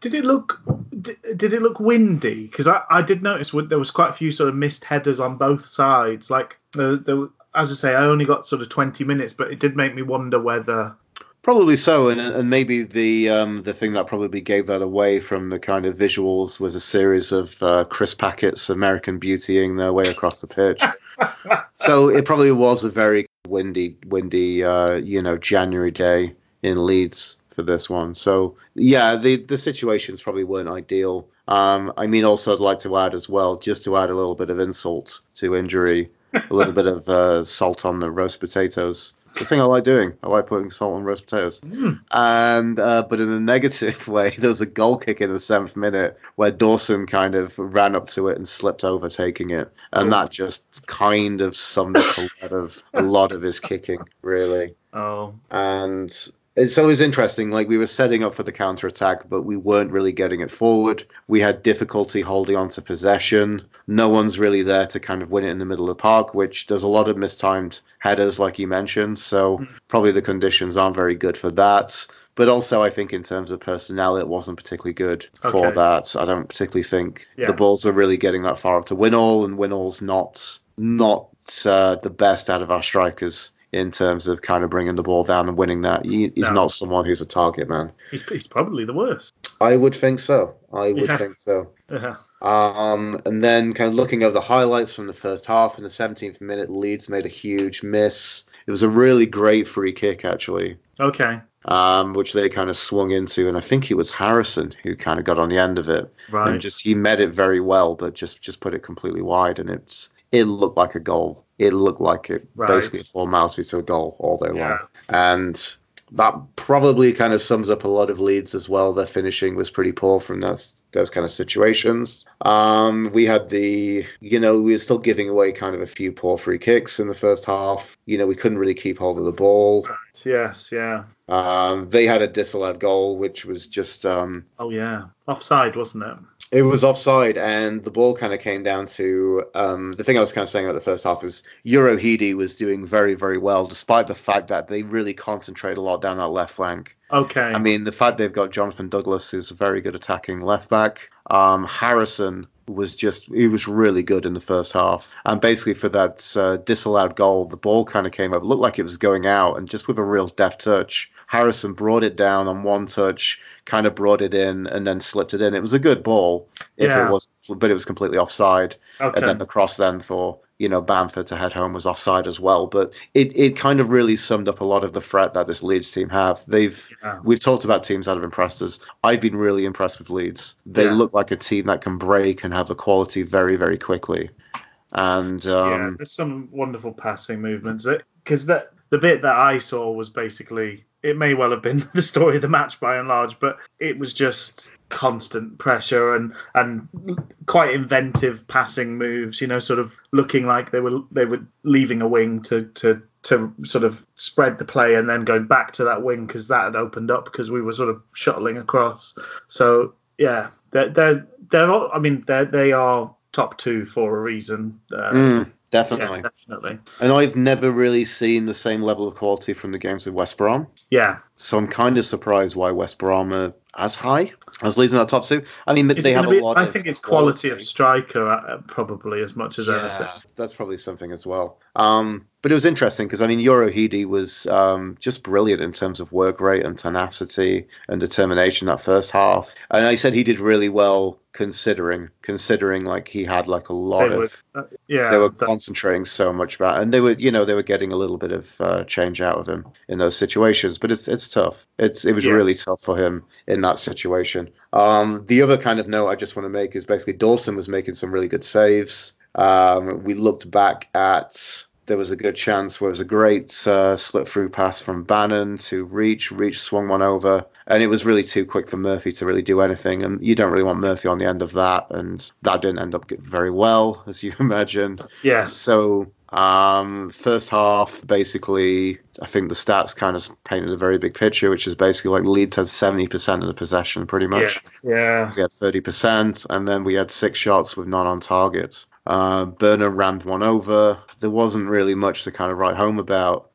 Did it look? Did, did it look windy? Because I, I did notice there was quite a few sort of missed headers on both sides. Like there, as I say, I only got sort of twenty minutes, but it did make me wonder whether. Probably so, and and maybe the um, the thing that probably gave that away from the kind of visuals was a series of uh, Chris Packett's American beautying their way across the pitch. so it probably was a very windy, windy, uh, you know, January day in Leeds for this one. So yeah, the the situations probably weren't ideal. Um, I mean, also I'd like to add as well, just to add a little bit of insult to injury, a little bit of uh, salt on the roast potatoes. It's the thing I like doing. I like putting salt on roast potatoes. Mm, And uh, but in a negative way, there was a goal kick in the seventh minute where Dawson kind of ran up to it and slipped over taking it, and that just kind of summed up a lot of a lot of his kicking, really. oh, And it's always interesting. Like we were setting up for the counter attack, but we weren't really getting it forward. We had difficulty holding on to possession. No one's really there to kind of win it in the middle of the park, which does a lot of mistimed headers, like you mentioned. So probably the conditions aren't very good for that. But also, I think in terms of personnel, it wasn't particularly good for that. I don't particularly think Yeah. the balls were really getting that far up to Winnall, and Winnall's not not uh, the best out of our strikers in terms of kind of bringing the ball down and winning that. He, he's No. not someone who's a target man. he's, he's probably the worst. I would think so. I would Yeah. think so. Yeah. Um, and then kind of looking over the highlights from the first half, in the 17th minute, Leeds made a huge miss. It was a really great free kick, actually, Okay. um, which they kind of swung into, and I think it was Harrison who kind of got on the end of it, Right. and just he met it very well, but just just put it completely wide, and it's it looked like a goal. It looked like it Right. basically a formality to a goal all day long and that probably kind of sums up a lot of Leeds as well. Their finishing was pretty poor from those those kind of situations. Um, we had the, you know, we were still giving away kind of a few poor free kicks in the first half. You know, we couldn't really keep hold of the ball. Yes. Yeah. Um, they had a disallowed goal, which was just um, Oh yeah. Offside, wasn't it? It was offside, and the ball kind of came down to um, the thing I was kind of saying about the first half is Urhoghide was doing very, very well, despite the fact that they really concentrate a lot down that left flank. Okay. I mean, the fact they've got Jonathan Douglas, who's a very good attacking left back. Um, Harrison was just, he was really good in the first half. And basically, for that uh, disallowed goal, the ball kind of came up, looked like it was going out, and just with a real deft touch, Harrison brought it down on one touch, kind of brought it in, and then slipped it in. It was a good ball if Yeah. it was but it was completely offside. Okay. And then the cross then for you know Bamford to head home was offside as well. But it, it kind of really summed up a lot of the threat that this Leeds team have. They've Yeah. we've talked about teams that have impressed us. I've been really impressed with Leeds. They Yeah. look like a team that can break and have the quality very very quickly. And yeah, um, there's some wonderful passing movements. Because that the bit that I saw was basically it may well have been the story of the match by and large, but it was just constant pressure and and quite inventive passing moves. You know, sort of looking like they were they were leaving a wing to to to sort of spread the play and then going back to that wing because that had opened up because we were sort of shuttling across. So yeah, they're they're they're all, I mean they they are top two for a reason. Uh, mm, definitely. yeah, definitely. And I've never really seen the same level of quality from the games with West Brom. Yeah, So I'm kind of surprised why West Brom are as high as Leeds in that top two. I mean, Is they have a be- lot. I think it's quality of striker uh, probably as much as anything. Yeah, that's probably something as well. Um, but it was interesting because I mean, Urhoghide was um, just brilliant in terms of work rate and tenacity and determination that first half. And I said he did really well considering considering like he had like a lot They of were, uh, yeah, they were that- concentrating so much about, and they were, you know, they were getting a little bit of uh, change out of him in those situations. But it's it's tough. It's it was Yeah. really tough for him in that situation. Um, the other kind of note I just want to make is basically Dawson was making some really good saves. Um, we looked back at there was a good chance where it was a great uh, slip through pass from Bannan to Reach. Reach swung one over, and it was really too quick for Murphy to really do anything. And you don't really want Murphy on the end of that, and that didn't end up very well, as you imagine. yes, So um, first half, basically, I think the stats kind of painted a very big picture, which is basically like Leeds had seventy percent of the possession, pretty much. yeah, We had thirty percent, and then we had six shots with none on target. Uh, Börner ran one over. There wasn't really much to kind of write home about,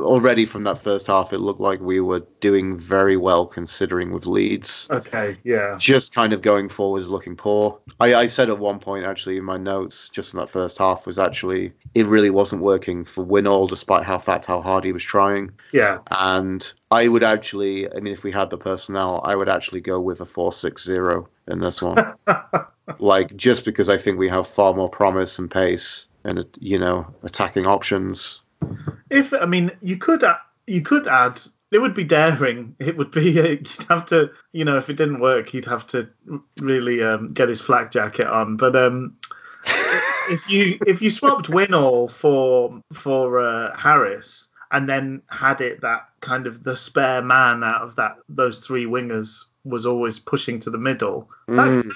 already from that first half, it looked like we were doing very well considering with Leeds okay, yeah, just kind of going forwards looking poor. I, I said at one point actually in my notes, just in that first half, was actually it really wasn't working for Winnall, despite how fact how hard he was trying. yeah, And I would actually, I mean, if we had the personnel, I would actually go with a four-six-zero in this one. like just because I think we have far more promise and pace and you know attacking options. If I mean, you could uh, you could add. It would be daring. It would be. Uh, you'd have to, you know, if it didn't work, he'd have to really um, get his flak jacket on. But um, if you if you swapped Winnall for for uh, Harris and then had it that kind of the spare man out of that those three wingers was always pushing to the middle. That, Mm,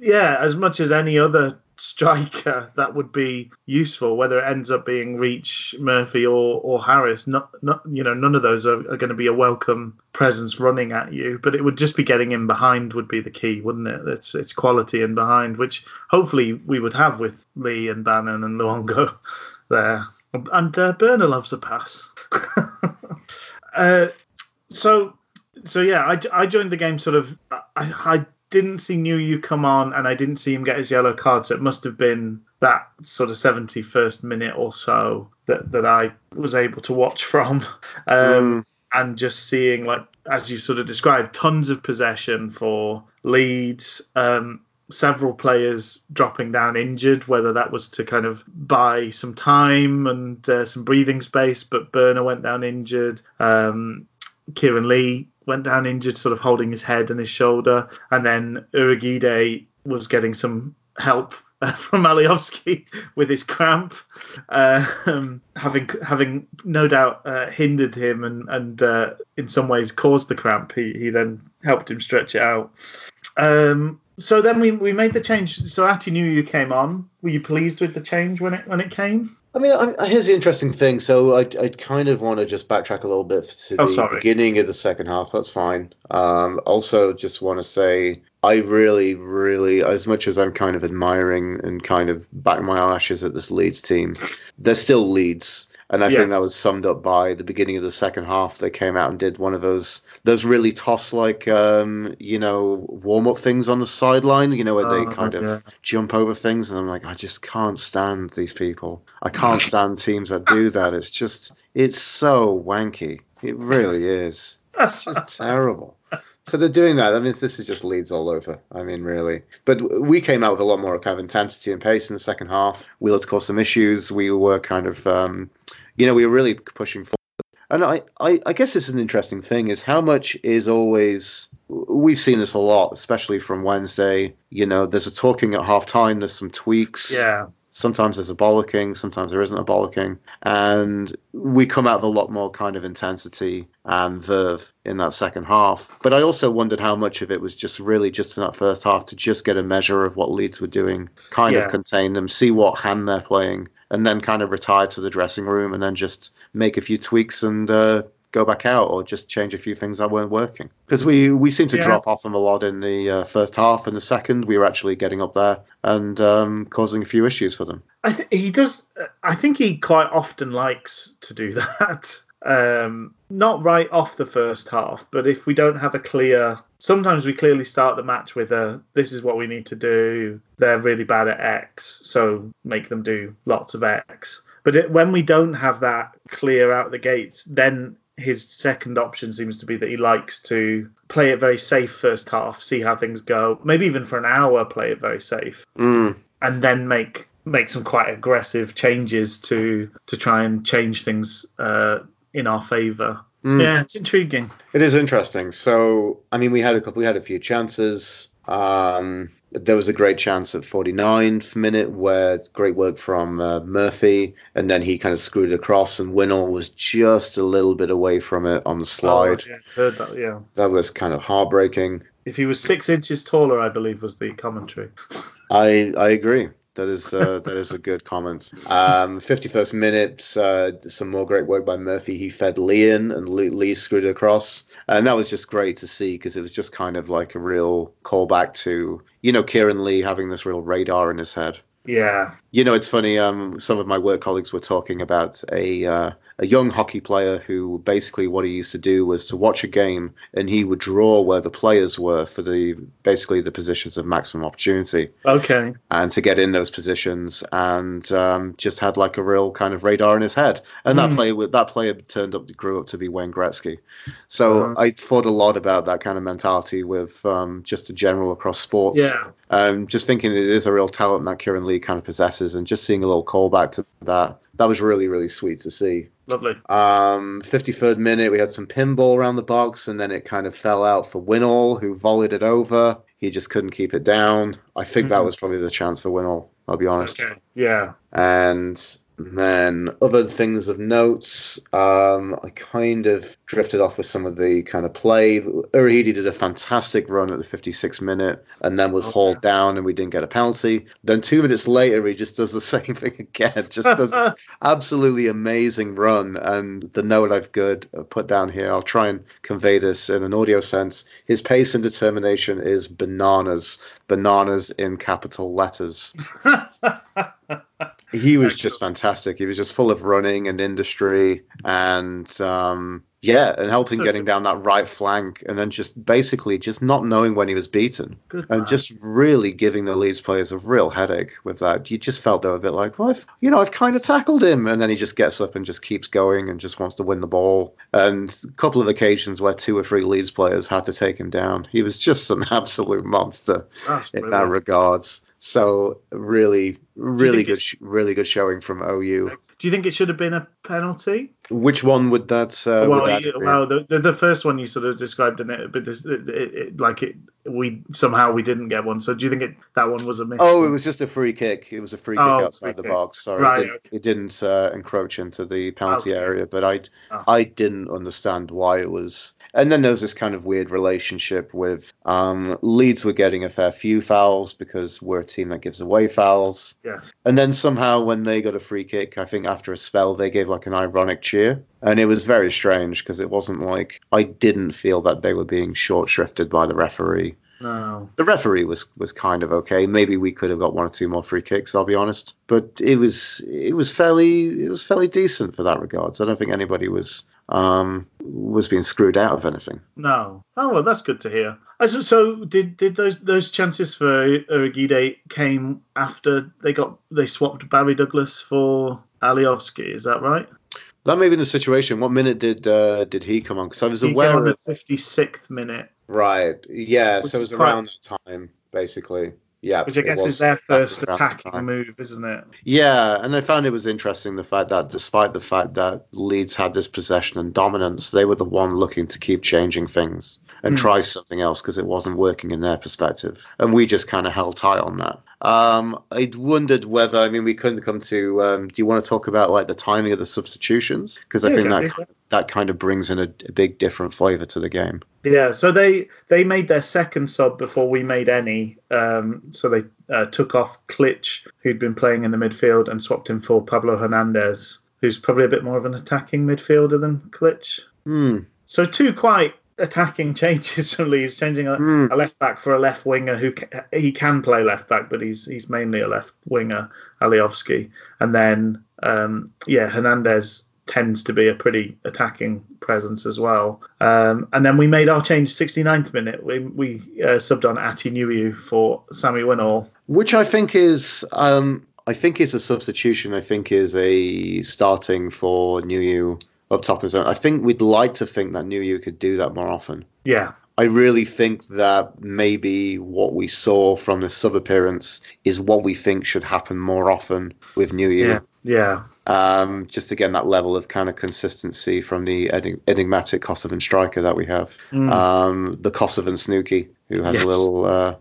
yeah, as much as any other striker that would be useful, whether it ends up being Reach, Murphy, or or Harris. Not, not you know, none of those are, are going to be a welcome presence running at you. But it would just be getting in behind would be the key, wouldn't it? It's it's quality in behind, which hopefully we would have with Lee and Bannan and Luongo there. And uh, loves a pass. uh, so so yeah, I, I joined the game sort of. I, I didn't see Nuhiu come on, and I didn't see him get his yellow card, so it must have been that sort of seventy first minute or so that that I was able to watch from, um, and just seeing like as you sort of described, tons of possession for Leeds. Um, several players dropping down injured, whether that was to kind of buy some time and uh, some breathing space, but Börner went down injured. Um, Kieran Lee went down injured, sort of holding his head and his shoulder, and then Urhoghide was getting some help uh, from Alioski with his cramp, uh, um, having having no doubt uh, hindered him and and uh, in some ways caused the cramp. He he then helped him stretch it out. Um, so then we, we made the change. So Atdhe Nuhiu came on. Were you pleased with the change when it when it came? I mean, I, here's the interesting thing. So I, I kind of want to just backtrack a little bit to Oh, the sorry. beginning of the second half. That's fine. Um, also, just want to say I really, really, as much as I'm kind of admiring and kind of batting my eyelashes at this Leeds team, they're still Leeds. And I Yes. think that was summed up by the beginning of the second half. They came out and did one of those those really toss like um, you know warm up things on the sideline. You know where they Oh, kind of jump over things, and I'm like, I just can't stand these people. I can't stand teams that do that. It's just, it's so wanky. It really is. It's just terrible. So they're doing that. I mean, this is just Leeds all over. I mean, really. But we came out with a lot more kind of intensity and pace in the second half. We looked to cause some issues. We were kind of, um, you know, we were really pushing forward. And I, I, I guess this is an interesting thing is how much is always we've seen this a lot, especially from Wednesday. You know, there's a talking at half time, there's some tweaks. Yeah. Sometimes there's a bollocking, sometimes there isn't a bollocking. And we come out with a lot more kind of intensity and verve in that second half. But I also wondered how much of it was just really just in that first half to just get a measure of what Leeds were doing, kind Yeah. of contain them, see what hand they're playing, and then kind of retire to the dressing room and then just make a few tweaks and uh, go back out or just change a few things that weren't working. Because we, we seemed to Yeah. drop off them a lot in the uh, first half. and the second, we were actually getting up there and um, causing a few issues for them. I th- he does. I think he quite often likes to do that. Um, not right off the first half, but if we don't have a clear, sometimes we clearly start the match with a "this is what we need to do." They're really bad at X, so make them do lots of X. But it, when we don't have that clear out the gates, then his second option seems to be that he likes to play it very safe first half, see how things go, maybe even for an hour play it very safe Mm. and then make make some quite aggressive changes to to try and change things uh, in our favour. Mm. Yeah, it's intriguing. It is interesting. So, I mean, we had a couple, we had a few chances. Um, there was a great chance at 49th minute where great work from uh, Murphy, and then he kind of screwed it across, and Winnall was just a little bit away from it on the slide. Oh, yeah, heard that. Yeah, That was kind of heartbreaking. if he was six inches taller, I believe was the commentary. I I agree. That is uh, that is a good comment. Um, 51st minute, uh, some more great work by Murphy. He fed Lee in, and Lee, Lee screwed it across, and that was just great to see because it was just kind of like a real callback to you know Kieran Lee having this real radar in his head. Yeah, You know, it's funny. Um, some of my work colleagues were talking about a uh, a young hockey player who basically what he used to do was to watch a game and he would draw where the players were for the basically the positions of maximum opportunity okay. and to get in those positions and um, just had like a real kind of radar in his head. And that Hmm. player that player turned up grew up to be Wayne Gretzky. So Uh-huh. I thought a lot about that kind of mentality with um, just a general across sports. Yeah, Um, just thinking it is a real talent that Kieran Lee kind of possesses, and just seeing a little callback to that. That was really, really sweet to see. lovely. Um, 53rd minute, we had some pinball around the box, and then it kind of fell out for Winnall, who volleyed it over. He just couldn't keep it down. I think that Mhm. was probably the chance for Winnall, I'll be honest. Okay. Yeah. And then other things of notes, um, I kind of drifted off with some of the kind of play. Urhoghide did a fantastic run at the 56 minute and then was Okay. hauled down and we didn't get a penalty. Then two minutes later, he just does the same thing again. Just does this absolutely amazing run. And the note I've good uh, put down here, I'll try and convey this in an audio sense. His pace and determination is bananas, bananas in capital letters. He was just fantastic. He was just full of running and industry and um, yeah, and helping So getting down that right flank and then just basically just not knowing when he was beaten Good. and man. just really giving the Leeds players a real headache with that. You just felt they were a bit like, well, I've, you know, I've kind of tackled him, and then he just gets up and just keeps going and just wants to win the ball. And a couple of occasions where two or three Leeds players had to take him down. He was just an absolute monster in that regards. So really, really good, sh- really good showing from OU. Do you think it should have been a penalty? Which one would that? Uh, well, would that you- well, the, the the first one you sort of described in it, but this, it, it, it, like it, we somehow we didn't get one. So do you think it that one was a miss? Oh, it was just a free kick. It was a free kick Oh, outside free the kick. box. Sorry, Right, it didn't, okay. it didn't uh, encroach into the penalty Okay. area. But I, Oh. I didn't understand why it was. And then there was this kind of weird relationship with um, Leeds were getting a fair few fouls because we're a team that gives away fouls. yes. And then somehow when they got a free kick, I think after a spell they gave like an ironic cheer, and it was very strange because it wasn't like I didn't feel that they were being short shrifted by the referee No. the referee was was kind of okay. Maybe we could have got one or two more free kicks. I'll be honest, but it was it was fairly it was fairly decent for that regards. I don't think anybody was um was being screwed out of anything. No. Oh well, that's good to hear. Uh, So, so did did those those chances for Urhoghide came after they got they swapped Barry Douglas for Alioski? Is that right? That may have been the situation. What minute did uh, did he come on? Because I was He aware of the fifty sixth minute. Right. Yeah. Which so it was around that time, basically. Yeah. which I guess is their first attacking time. move, isn't it? Yeah, and I found it was interesting the fact that despite the fact that Leeds had this possession and dominance, they were the one looking to keep changing things and Hmm. try something else because it wasn't working in their perspective. And we just kind of held tight on that. Um, I wondered whether, I mean, we couldn't come to, um, do you want to talk about like the timing of the substitutions? Because I Yeah, think that, yeah. ki- that kind of brings in a, a big different flavor to the game. Yeah, so they they made their second sub before we made any. Um, so they uh, took off Klich, who'd been playing in the midfield, and swapped him for Pablo Hernandez, who's probably a bit more of an attacking midfielder than Klich. Hmm. So two quite attacking changes Lee. He's changing a, Hmm. a left back for a left winger who ca- he can play left back, but he's he's mainly a left winger, Alioski. And then um, yeah, Hernandez tends to be a pretty attacking presence as well. Um, and then we made our change 69th minute. We we uh, subbed on Atdhe Nuhiu for Sammy Winnall. which I think is um, I think is a substitution. I think is a starting for Nuhiu up top as I think we'd like to think that Nuhiu could do that more often. Yeah, I really think that maybe what we saw from the sub appearance is what we think should happen more often with Nuhiu. yeah, yeah. Um, just again that level of kind of consistency from the enig- enigmatic Kosovan striker that we have, Mm. um, the Kosovan Snooky, who has Yes. a little uh,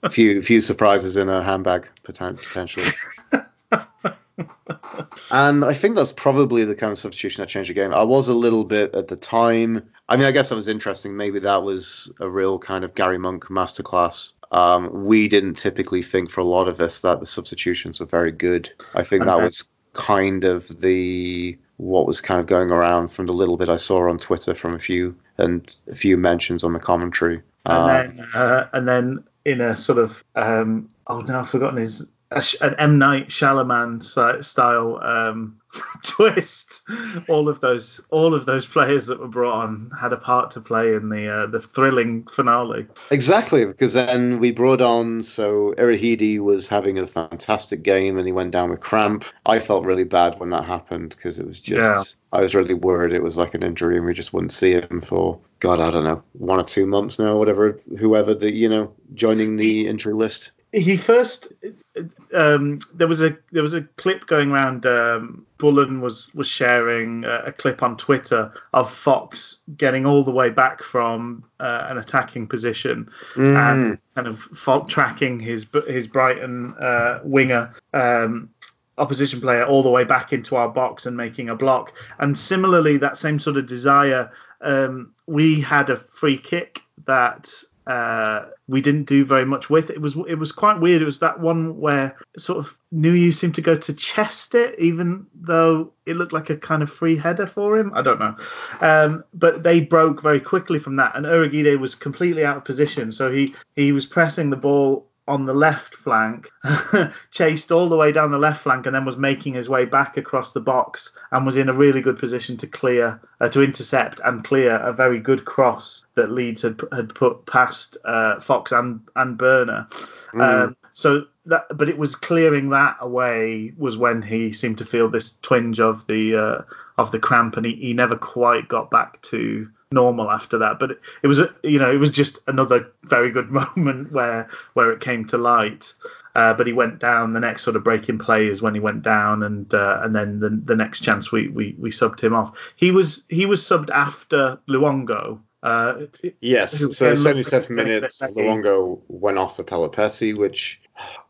few few surprises in her handbag potentially. And I think that's probably the kind of substitution that changed the game. I was a little bit at the time. I mean, I guess that was interesting. Maybe that was a real kind of Garry Monk masterclass. Um, we didn't typically think for a lot of us that the substitutions were very good. I think that was kind of the what was kind of going around from the little bit I saw on Twitter from a few and a few mentions on the commentary. And then uh, and then in a sort of um, oh no, I've forgotten his a, an M Night Shyamalan style um, twist. All of those all of those players that were brought on had a part to play in the uh, the thrilling finale. Exactly, because then we brought on so Urhoghide was having a fantastic game and he went down with cramp. I felt really bad when that happened because it was just Yeah. I was really worried it was like an injury and we just wouldn't see him for God I don't know one or two months now, whatever whoever the you know joining the injury list. He first um, there was a there was a clip going around. Um, Bullen was was sharing a, a clip on Twitter of Fox getting all the way back from uh, an attacking position Mm. and kind of fault tracking his his Brighton uh, winger um, opposition player all the way back into our box and making a block. And similarly, that same sort of desire, um, we had a free kick that. Uh, we didn't do very much with it was it was quite weird. It was that one where sort of Nuhiu seemed to go to chest it, even though it looked like a kind of free header for him. I don't know, um, but they broke very quickly from that, and Urhoghide was completely out of position. So he he was pressing the ball on the left flank, chased all the way down the left flank, and then was making his way back across the box and was in a really good position to clear, uh, to intercept and clear a very good cross that Leeds had had put past uh, Fox and and Börner. Um, so that, but it was clearing that away was when he seemed to feel this twinge of the uh, of the cramp, and he, he never quite got back to normal after that. But it, it was a, you know it was just another very good moment where where it came to light. Uh, but he went down. The next sort of break in play is when he went down, and uh, and then the, the next chance we, we we subbed him off. He was he was subbed after Luongo. Uh, Yes, so then looked 77 minutes, Luongo went off for Pelupessy, which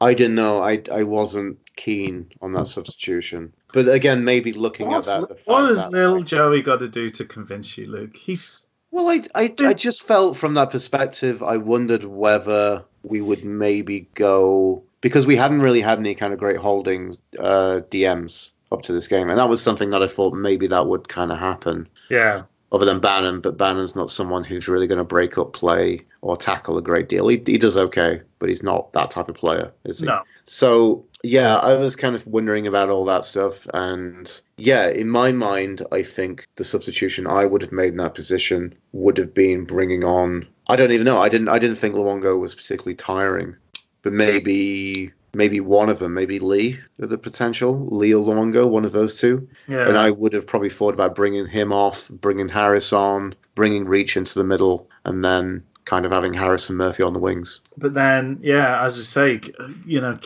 I didn't know. I, I wasn't keen on that substitution. But again, maybe looking What's, at that. what has that, little like- Joey got to do to convince you, Luke? He's Well, I, I, I just felt from that perspective, I wondered whether we would maybe go because we hadn't really had any kind of great holding uh, DMs up to this game, and that was something that I thought maybe that would kind of happen. yeah. Other than Bannan, but Bannan's not someone who's really going to break up play or tackle a great deal. He, he does okay, but he's not that type of player, is he? No. So yeah, I was kind of wondering about all that stuff, and yeah, in my mind, I think the substitution I would have made in that position would have been bringing on. I don't even know. I didn't. I didn't think Luongo was particularly tiring, but maybe maybe one of them, maybe Lee, the potential Lee or Luongo, one of those two. Yeah. And I would have probably thought about bringing him off, bringing Harris on, bringing Reach into the middle, and then kind of having Harris and Murphy on the wings. But then, yeah, as we say, you know,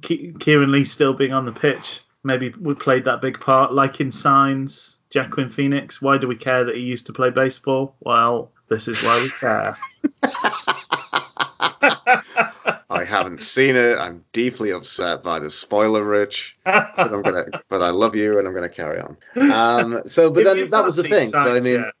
Kieran Lee still being on the pitch maybe we played that big part, like in Signs, Jacqueline Phoenix. Why do we care that he used to play baseball? Well, this is why we care. I haven't seen it. I'm deeply upset by the spoiler, Rich. But I'm gonna, but I love you, and I'm gonna carry on. Um, so, but then that was the thing. Signs, so I mean.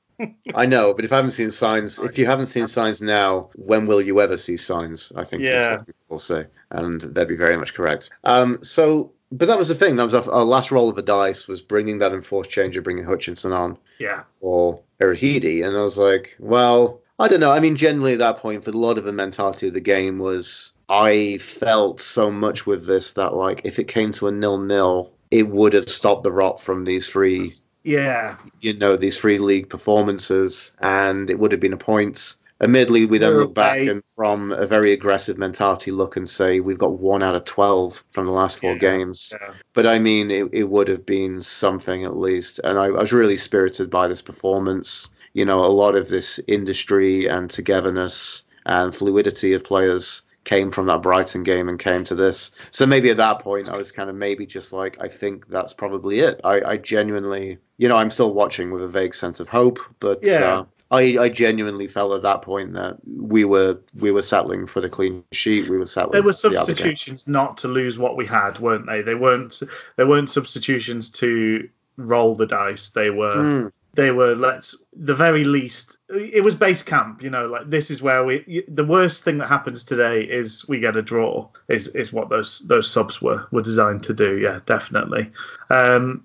I know, but if I haven't seen signs, if you haven't seen signs now, when will you ever see signs? I think yeah. that's what people say, and they'd be very much correct. Um, so but that was the thing. That was our, our, last roll of the dice was bringing that enforced changer, bringing Hutchinson on. Yeah. Or Urhoghide, and I was like, well, I don't know. I mean, generally at that point, for a lot of the mentality of the game was, I felt so much with this that like if it came to a nil nil, it would have stopped the rot from these three. Yeah. You know, these three league performances, and it would have been a point. Admittedly, we then look back and from a very aggressive mentality look and say we've got one out of 12 from the last four yeah, games. Yeah. But I mean, it, it would have been something at least. And I, I was really spirited by this performance. You know, a lot of this industry and togetherness and fluidity of players came from that Brighton game and came to this. So maybe at that point, I was kind of maybe just like, I think that's probably it. I, I genuinely, you know, I'm still watching with a vague sense of hope, but yeah. Uh, I, I genuinely felt at that point that we were we were settling for the clean sheet. We were settling. There were substitutions the not to lose what we had, weren't they? They weren't. There weren't substitutions to roll the dice. They were. Mm. They were let's the very least. It was base camp, you know. Like this is where we. The worst thing that happens today is we get a draw. Is is what those those subs were were designed to do. Yeah, definitely. Um,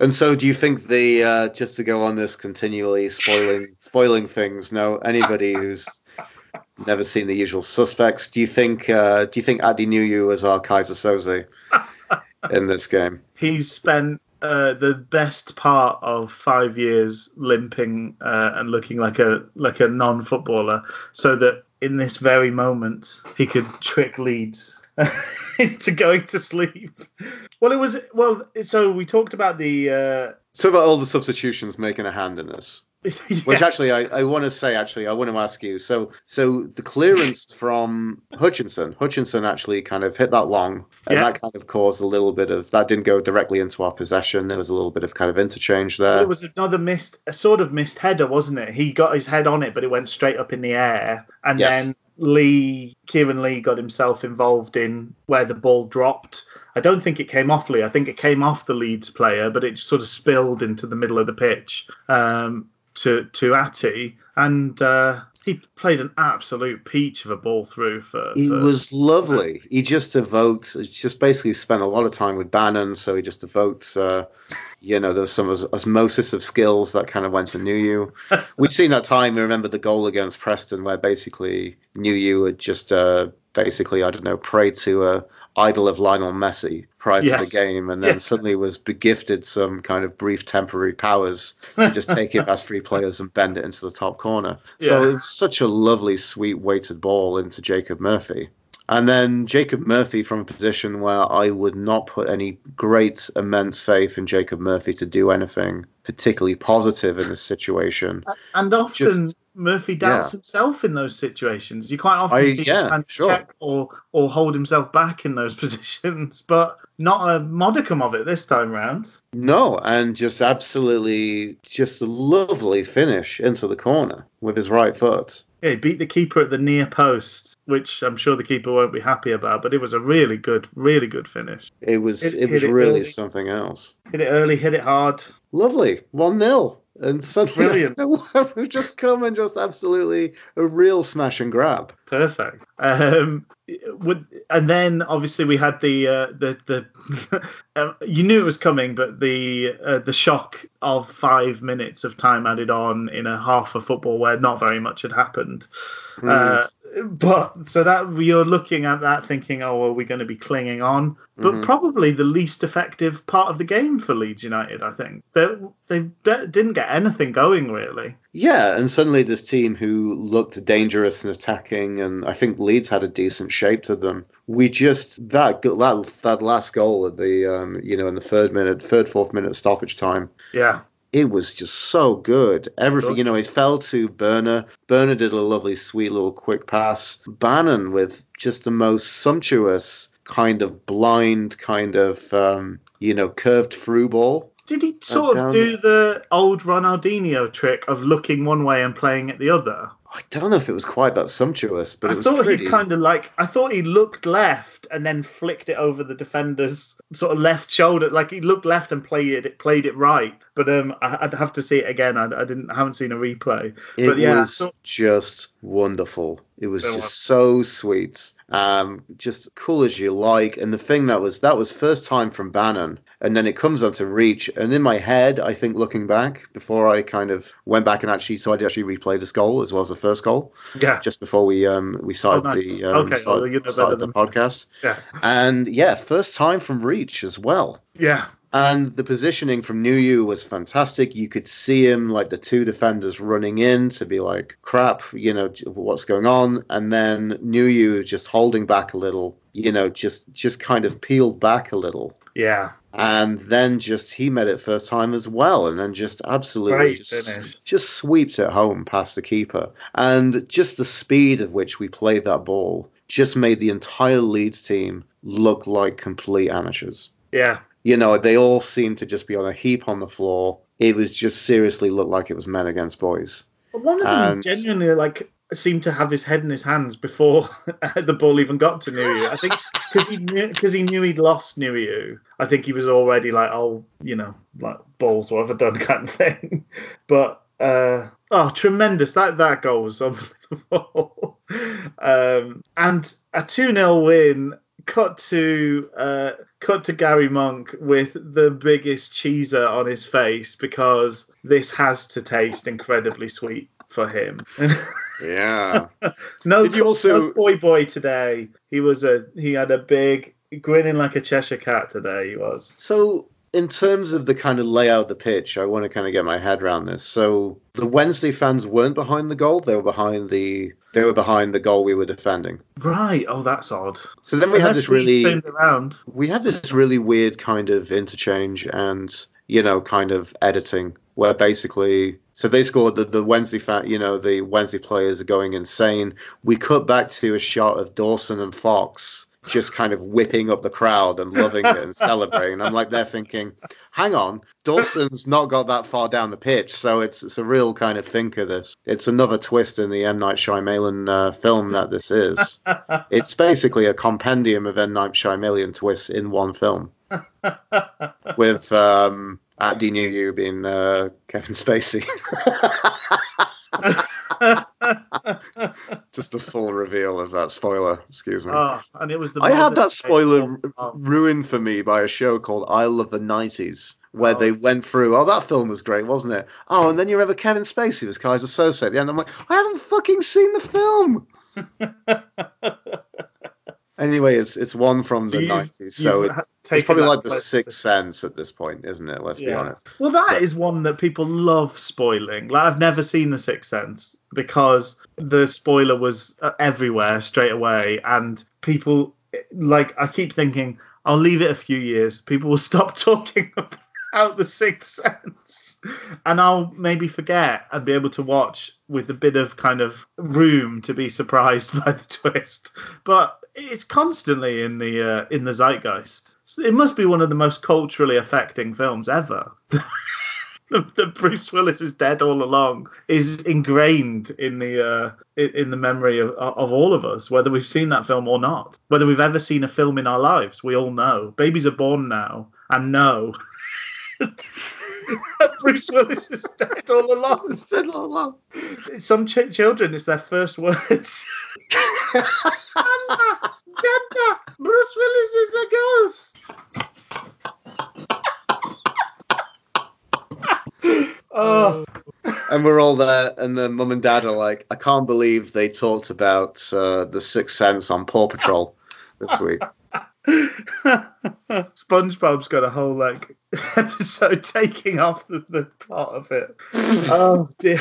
and so, do you think the uh, just to go on this continually spoiling spoiling things? No, anybody who's never seen the usual suspects, do you think uh, do you think Atdhe Nuhiu as our Keyser Söze in this game? He's spent uh, the best part of five years limping uh, and looking like a like a non footballer, so that in this very moment he could trick Leeds into going to sleep. Well, it was well. So we talked about the. Uh, so about all the substitutions making a hand in this. Yes. Which actually, I, I want to say, actually, I want to ask you. So, so the clearance from Hutchinson, Hutchinson actually kind of hit that long, and yeah. that kind of caused a little bit of that didn't go directly into our possession. There was a little bit of kind of interchange there. It was another missed, a sort of missed header, wasn't it? He got his head on it, but it went straight up in the air, and yes. then Lee, Kieran Lee, got himself involved in where the ball dropped. I don't think it came off Lee. I think it came off the Leeds player, but it sort of spilled into the middle of the pitch um, to to Atty, and uh, he played an absolute peach of a ball through for. He was lovely. He just evoked, just basically spent a lot of time with Bannan, so he just evoked, uh, you know, there was some osmosis of skills that kind of went to Nuhiu. We've seen that time. We remember the goal against Preston, where basically Nuhiu had just uh, basically, I don't know, prayed to a idol of Lionel Messi prior yes. to the game, and then yes. suddenly was begifted some kind of brief temporary powers to just take it past three players and bend it into the top corner. Yeah. So it's such a lovely, sweet weighted ball into Jacob Murphy. And then Jacob Murphy from a position where I would not put any great, immense faith in Jacob Murphy to do anything particularly positive in this situation. And often Just, Murphy doubts yeah. himself in those situations. You quite often I, see yeah, him sure. check or or hold himself back in those positions, but not a modicum of it this time round. No, and just absolutely just a lovely finish into the corner with his right foot. Yeah, he beat the keeper at the near post, which I'm sure the keeper won't be happy about. But it was a really good, really good finish. It was. It, it was it really early, something else. Hit it early, hit it hard. Lovely, one 0 and suddenly we've just come and just absolutely a real smash and grab. Perfect. Um, would, and then obviously we had the uh, the the uh, you knew it was coming, but the uh, the shock of five minutes of time added on in a half of football where not very much had happened. Mm but so that you're looking at that thinking, oh, are we going to be clinging on? But mm-hmm. probably the least effective part of the game for Leeds United, I think. They, they didn't get anything going really. Yeah, and suddenly this team who looked dangerous and attacking, and I think Leeds had a decent shape to them. We just that that that last goal at the um, you know in the third minute, third fourth minute stoppage time. Yeah it was just so good. Everything, you know, he fell to Börner. Börner did a lovely, sweet little quick pass. Bannan with just the most sumptuous kind of blind, kind of, um, you know, curved through ball. Did he sort of do the old Ronaldinho trick of looking one way and playing it the other? I don't know if it was quite that sumptuous, but I it was thought pretty. he kind of like I thought he looked left and then flicked it over the defender's sort of left shoulder, like he looked left and played it played it right. But um, I, would have to see it again. I, I didn't I haven't seen a replay. It but yeah, was thought, just wonderful. It was just so sweet. Um, just cool as you like. And the thing that was that was first time from Bannan, and then it comes onto Reach. And in my head, I think looking back before I kind of went back and actually so I did actually replay this goal as well as the first goal yeah, just before we um we started Oh, nice. the um, Okay, started, well, started the podcast. Yeah, And yeah, first time from Reach as well. yeah. And the positioning from Nuhiu was fantastic. You could see him, like the two defenders running in to be like, crap, you know, what's going on? And then Nuhiu just holding back a little, you know, just just kind of peeled back a little. Yeah, And then just he made it first time as well, and then just absolutely just, just sweeps it home past the keeper. And just the speed of which we played that ball just made the entire Leeds team look like complete amateurs yeah. you know, they all seemed to just be on a heap on the floor. It was just seriously looked like it was men against boys. But one of them And- genuinely like seemed to have his head in his hands before the ball even got to Nuhiu. I think because he knew because he knew he'd lost Nuhiu. I think he was already like, oh, you know, like balls, what have I done, kind of thing. But uh, oh, tremendous! That that goal was unbelievable. um, and a two 0 win. Cut to uh, cut to Garry Monk with the biggest cheeser on his face because this has to taste incredibly sweet for him. Yeah. no, Did you also- no boy boy today. He was a he had a big grinning like a Cheshire cat today. He was. so, in terms of the kind of layout of the pitch, I want to kind of get my head around this. So, the Wednesday fans weren't behind the goal; they were behind the they were behind the goal we were defending. Right. Oh, that's odd. So then we had this really turned around. we had this really weird kind of interchange and you know kind of editing where basically so they scored the, the wednesday fa- you know the wednesday players are going insane we cut back to a shot of dawson and fox just kind of whipping up the crowd and loving it and celebrating. I'm like they're thinking hang on dawson's not got that far down the pitch. So it's it's a real kind of thinker this. It's another twist in the m. Night Shyamalan uh, film that this is. It's basically a compendium of M. Night Shyamalan twists in one film, with um, Atdhe Nuhiu being uh, Kevin Spacey. Just the full reveal of that spoiler. Excuse me. Oh, and it was the. I had that spoiler ruined for me by a show called I Love the 90s, where Oh. they went through, oh, that film was great, wasn't it? Oh, and then you remember Kevin Spacey was Keyser Söze at the end. I'm like, I haven't fucking seen the film. Anyway, it's it's one from So the 90s, so it's, it's probably like the sixth sense at this point, isn't it? Let's be honest. Well, that So- is one that people love spoiling. Like I've never seen The Sixth Sense because the spoiler was uh, everywhere straight away, and people like I keep thinking I'll leave it a few years. People will stop talking about The Sixth Sense, and I'll maybe forget and be able to watch with a bit of kind of room to be surprised by the twist. But it's constantly in the uh, in the zeitgeist. It must be one of the most culturally affecting films ever. that Bruce Willis is dead all along is ingrained in the uh, in the memory of, of all of us, whether we've seen that film or not. Whether we've ever seen a film in our lives, we all know. Babies are born now and know Bruce Willis is dead all along. Some ch- children, it's their first words. Dada, Dada, Bruce Willis is a ghost. oh, And we're all there, and the mum and dad are like, I can't believe they talked about uh, the Sixth Sense on Paw Patrol this week. SpongeBob's got a whole like episode taking off the, the plot of it. Oh dear.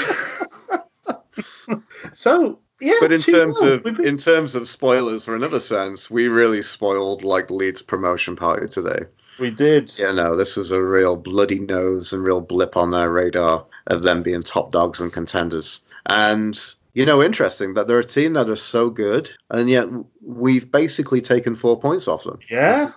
so yeah, But in 2-0. terms of been- in terms of spoilers for another sense, we really spoiled like Leeds promotion party today. We did. Yeah, no, this was a real bloody nose and real blip on their radar of them being top dogs and contenders. And you know, interesting that they're a team that are so good, and yet we've basically taken four points off them. Yeah.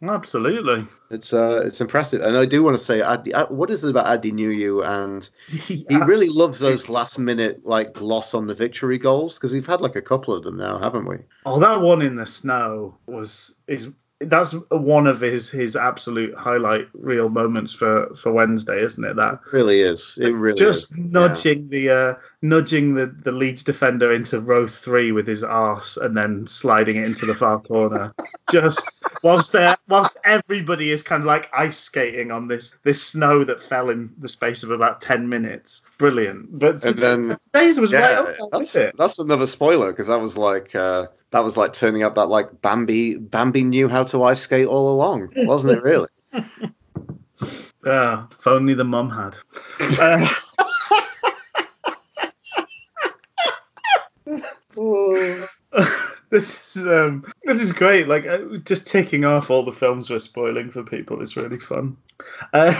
Absolutely, it's uh, it's impressive, and I do want to say, Adi, uh, what is it about Atdhe Nuhiu? And he really loves those last minute like gloss on the victory goals because we've had like a couple of them now, haven't we? Oh, that one in the snow was is that's one of his his absolute highlight real moments for for Wednesday, isn't it? That it really is. It really just is. nudging yeah. the uh, nudging the the Leeds defender into row three with his arse, and then sliding it into the far corner. just whilst there, whilst everybody is kind of like ice skating on this this snow that fell in the space of about ten minutes. Brilliant. But and then today's was yeah, right up that's, it? that's another spoiler because that was like. Uh, that was like turning up that like Bambi Bambi knew how to ice skate all along, wasn't it? Really? Yeah, if only the mum had. Uh, this is um, this is great. Like uh, just ticking off all the films we're spoiling for people is really fun. Uh,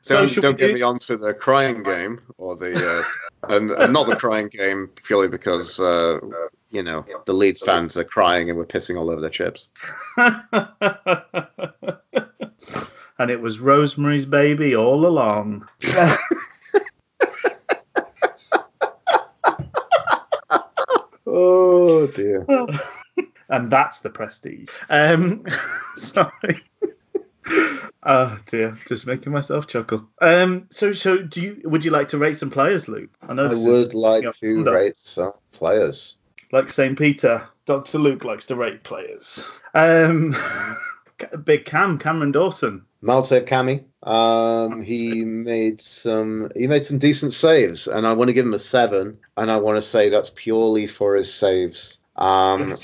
so don't, don't get do... me onto the crying game or the uh, and, and, not the crying game purely because uh, you know the Leeds fans are crying and we're pissing all over their chips. and it was Rosemary's Baby all along. oh dear. and that's the prestige. Um, sorry. Oh dear, just making myself chuckle. Um, so, so do you? Would you like to rate some players, Luke? I know. I would like to rate some players. Like Saint Peter, Doctor Luke likes to rate players. Um, Big Cam, Cameron Dawson. Maltev Cammy. Um, he made some. He made some decent saves, and I want to give him a seven. And I want to say that's purely for his saves. Um,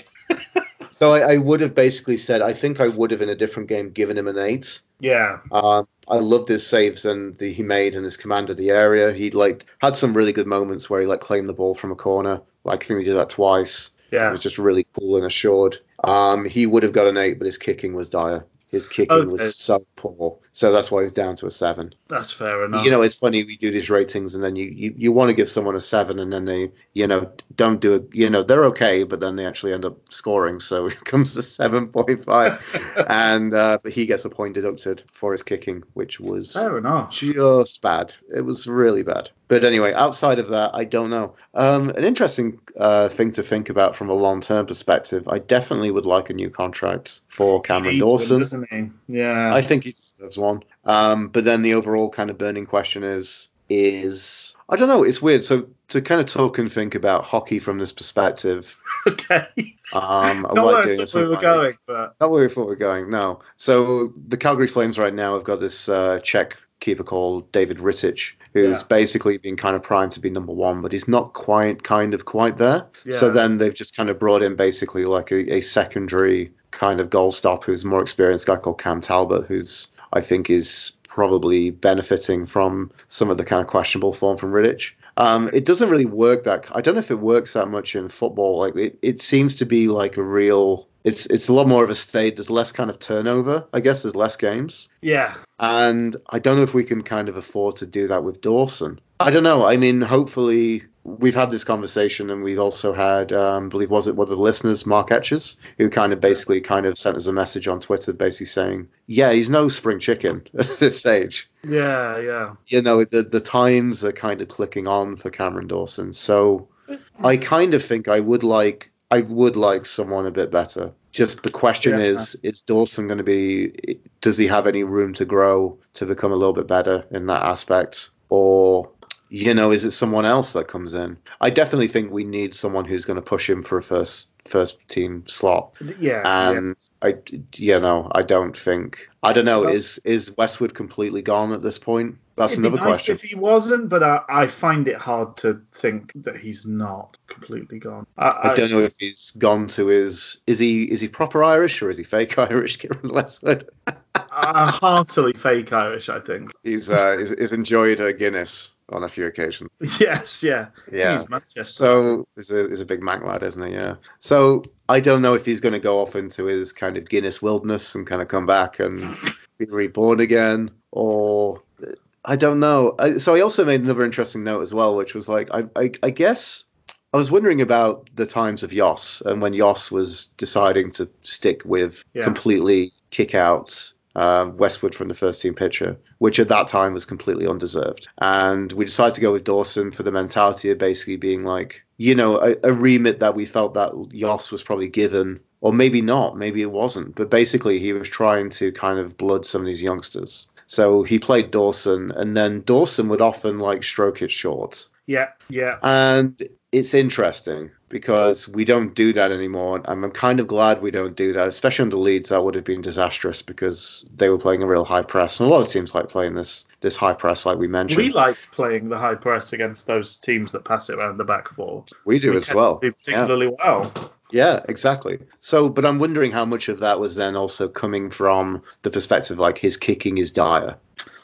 so I, I, would have basically said I think I would have in a different game given him an eight. Yeah. Um, I loved his saves and the he made and his command of the area. He like had some really good moments where he like claimed the ball from a corner. Like I think he did that twice. Yeah. It was just really cool and assured. Um, he would have got an eight, but his kicking was dire. His kicking okay. was so poor, so that's why he's down to a seven. That's fair enough. You know, it's funny we do these ratings, and then you you, you want to give someone a seven, and then they you know don't do it. You know, they're okay, but then they actually end up scoring, so it comes to seven point five, and uh, but he gets a point deducted for his kicking, which was fair enough. Just bad. It was really bad. But anyway, outside of that, I don't know. Um, an interesting uh, thing to think about from a long term perspective. I definitely would like a new contract for Cameron Dawson. Yeah, I think he deserves one. Um, but then the overall kind of burning question is is I don't know. It's weird. So to kind of talk and think about hockey from this perspective. okay. Um, I Not like where we were going, but not where we thought we were going. No. So the Calgary Flames right now have got this uh, Czech keeper called David Rittich, who's yeah. basically been kind of primed to be number one, but he's not quite kind of quite there. Yeah. So then they've just kind of brought in basically like a, a secondary kind of goal stop who's more experienced guy called Cam Talbot, who's I think is probably benefiting from some of the kind of questionable form from Rittich. Um, it doesn't really work that. I don't know if it works that much in football. Like it, it seems to be like a real it's it's a lot more of a state. There's less kind of turnover. I guess there's less games. Yeah. And I don't know if we can kind of afford to do that with Dawson. I don't know. I mean, hopefully we've had this conversation, and we've also had, um, I believe, was it one of the listeners, Mark Etches, who kind of basically kind of sent us a message on Twitter, basically saying, "Yeah, he's no spring chicken at this stage." Yeah, yeah. You know, the the times are kind of clicking on for Cameron Dawson. So I kind of think I would like I would like someone a bit better. Just the question yeah. is: Is Dawson going to be? Does he have any room to grow to become a little bit better in that aspect, or you know, is it someone else that comes in? I definitely think we need someone who's going to push him for a first first team slot. Yeah, and yeah. I, you know, I don't think. I don't know. Well, is is Westwood completely gone at this point? That's It'd another be nice question. If he wasn't, but I, I, find it hard to think that he's not completely gone. I, I, don't know if he's gone to his. Is he is he proper Irish or is he fake Irish, Keiren Westwood? uh, heartily fake Irish, I think. He's uh, he's, he's enjoyed a Guinness on a few occasions. Yes, yeah, Yeah. He's Manchester. So he's a, he's a big Mac lad, isn't he? Yeah. So I don't know if he's going to go off into his kind of Guinness wilderness and kind of come back and be reborn again, or I don't know. I, so I also made another interesting note as well, which was like I I, I guess. I was wondering about the times of Jos and when Jos was deciding to stick with Yeah. completely kick out uh, Westwood from the first team pitcher, which at that time was completely undeserved. And we decided to go with Dawson for the mentality of basically being like, you know, a, a remit that we felt that Jos was probably given, or maybe not, maybe it wasn't. But basically, he was trying to kind of blood some of these youngsters. So he played Dawson, and then Dawson would often like stroke it short. Yeah, yeah. And it's interesting because we don't do that anymore. And I'm kind of glad we don't do that, especially under Leeds. That would have been disastrous because they were playing a real high press, and a lot of teams like playing this this high press, like we mentioned. We like playing the high press against those teams that pass it around the back four. We do We as well. do Yeah. particularly well. Yeah, exactly. So, but I'm wondering how much of that was then also coming from the perspective like his kicking is dire.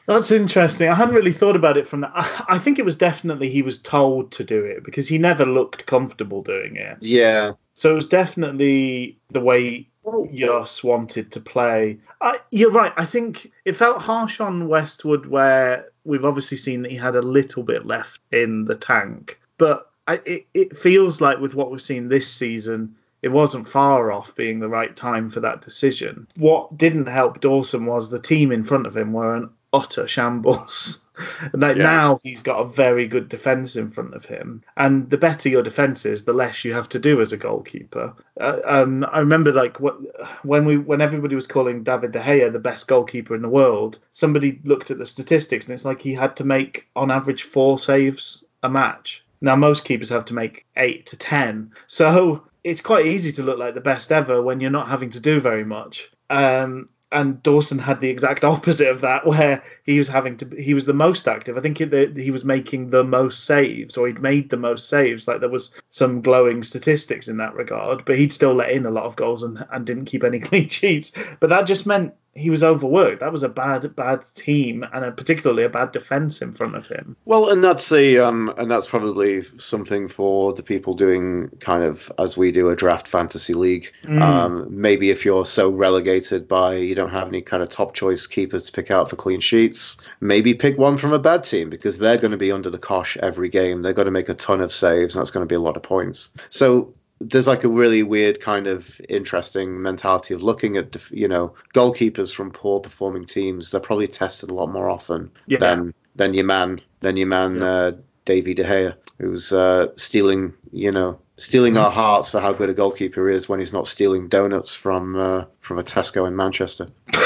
That's interesting. I hadn't really thought about it from that. I, I think it was definitely he was told to do it because he never looked comfortable doing it. Yeah, So it was definitely the way Jos wanted to play. I, you're right. I think it felt harsh on Westwood, where we've obviously seen that he had a little bit left in the tank. But I, it, it feels like with what we've seen this season, it wasn't far off being the right time for that decision. What didn't help Dawson was the team in front of him were an utter shambles. Like Yeah. now he's got a very good defence in front of him, and the better your defence is, the less you have to do as a goalkeeper. Uh, um, I remember like what, when we when everybody was calling David De Gea the best goalkeeper in the world, somebody looked at the statistics and it's like he had to make on average four saves a match. Now most keepers have to make eight to ten, so it's quite easy to look like the best ever when you're not having to do very much. Um, and Dawson had the exact opposite of that, where he was having to. He was the most active. I think he, he was making the most saves, or he'd made the most saves. Like there was some glowing statistics in that regard, but he'd still let in a lot of goals and, and didn't keep any clean sheets. But that just meant he was overworked. That was a bad, bad team, and a, particularly a bad defense in front of him. Well, and that's the um, and that's probably something for the people doing kind of as we do a draft fantasy league. Mm. Um, maybe if you're so relegated by you don't have any kind of top choice keepers to pick out for clean sheets, maybe pick one from a bad team because they're going to be under the cosh every game. They're going to make a ton of saves, and that's going to be a lot of points. So there's like a really weird kind of interesting mentality of looking at you know goalkeepers from poor performing teams. They're probably tested a lot more often Yeah. than than your man than your man Yeah. uh, Davy De Gea, who's uh, stealing you know stealing our hearts for how good a goalkeeper is when he's not stealing donuts from uh, from a Tesco in Manchester.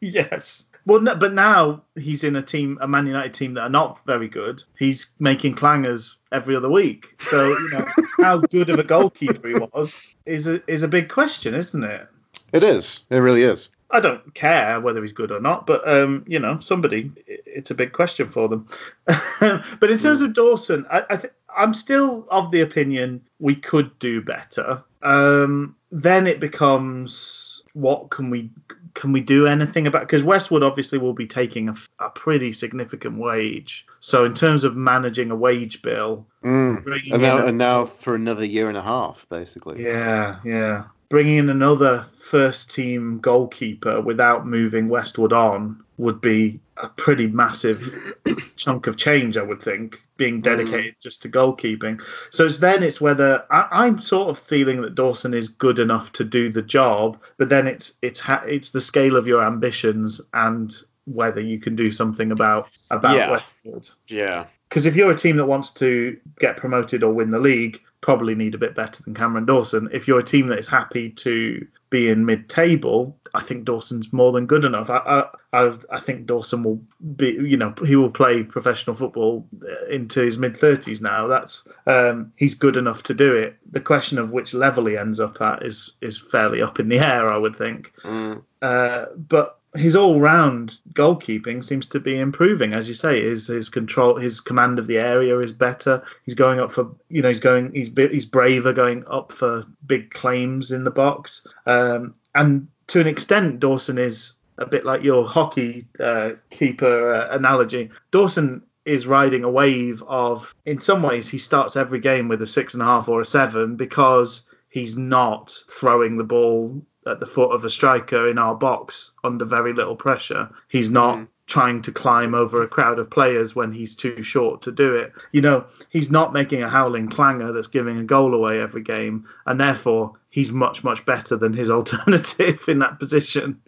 Yes. Well, no, but now he's in a team, a Man United team that are not very good. He's making clangers every other week. So you know how good of a goalkeeper he was is a is a big question, isn't it? It is. It really is. I don't care whether he's good or not, but um, you know, somebody, it's a big question for them. but in terms of Dawson, I, I th- I'm still of the opinion we could do better. Um, then it becomes what can we can we do anything about because Westwood obviously will be taking a pretty significant wage. So in terms of managing a wage bill, Mm. And now a- and now for another year and a half, basically. yeah, yeah. Bringing in another first team goalkeeper without moving Westwood on would be a pretty massive chunk of change, I would think, being mm. dedicated just to goalkeeping. So it's then it's whether I, I'm sort of feeling that Dawson is good enough to do the job, but then it's it's ha- it's the scale of your ambitions and whether you can do something about about Yeah. Westwood. Yeah. Because if you're a team that wants to get promoted or win the league, probably need a bit better than Cameron Dawson. If you're a team that is happy to be in mid-table, I think Dawson's more than good enough. I I, I, think Dawson will be, you know, he will play professional football uh, into his mid 30s now. That's um, he's good enough to do it. The question of which level he ends up at is is fairly up in the air, I would think. Mm. Uh, but his all-round goalkeeping seems to be improving, as you say. His his control, his command of the area is better. He's going up for, you know, he's going, he's he's braver going up for big claims in the box. Um, and to an extent, Dawson is a bit like your hockey uh, keeper uh, analogy, Dawson is riding a wave of, in some ways, he starts every game with a six and a half or a seven because he's not throwing the ball at the foot of a striker in our box under very little pressure. He's not mm. trying to climb over a crowd of players when he's too short to do it. You know, he's not making a howling clanger that's giving a goal away every game, and therefore he's much, much better than his alternative in that position.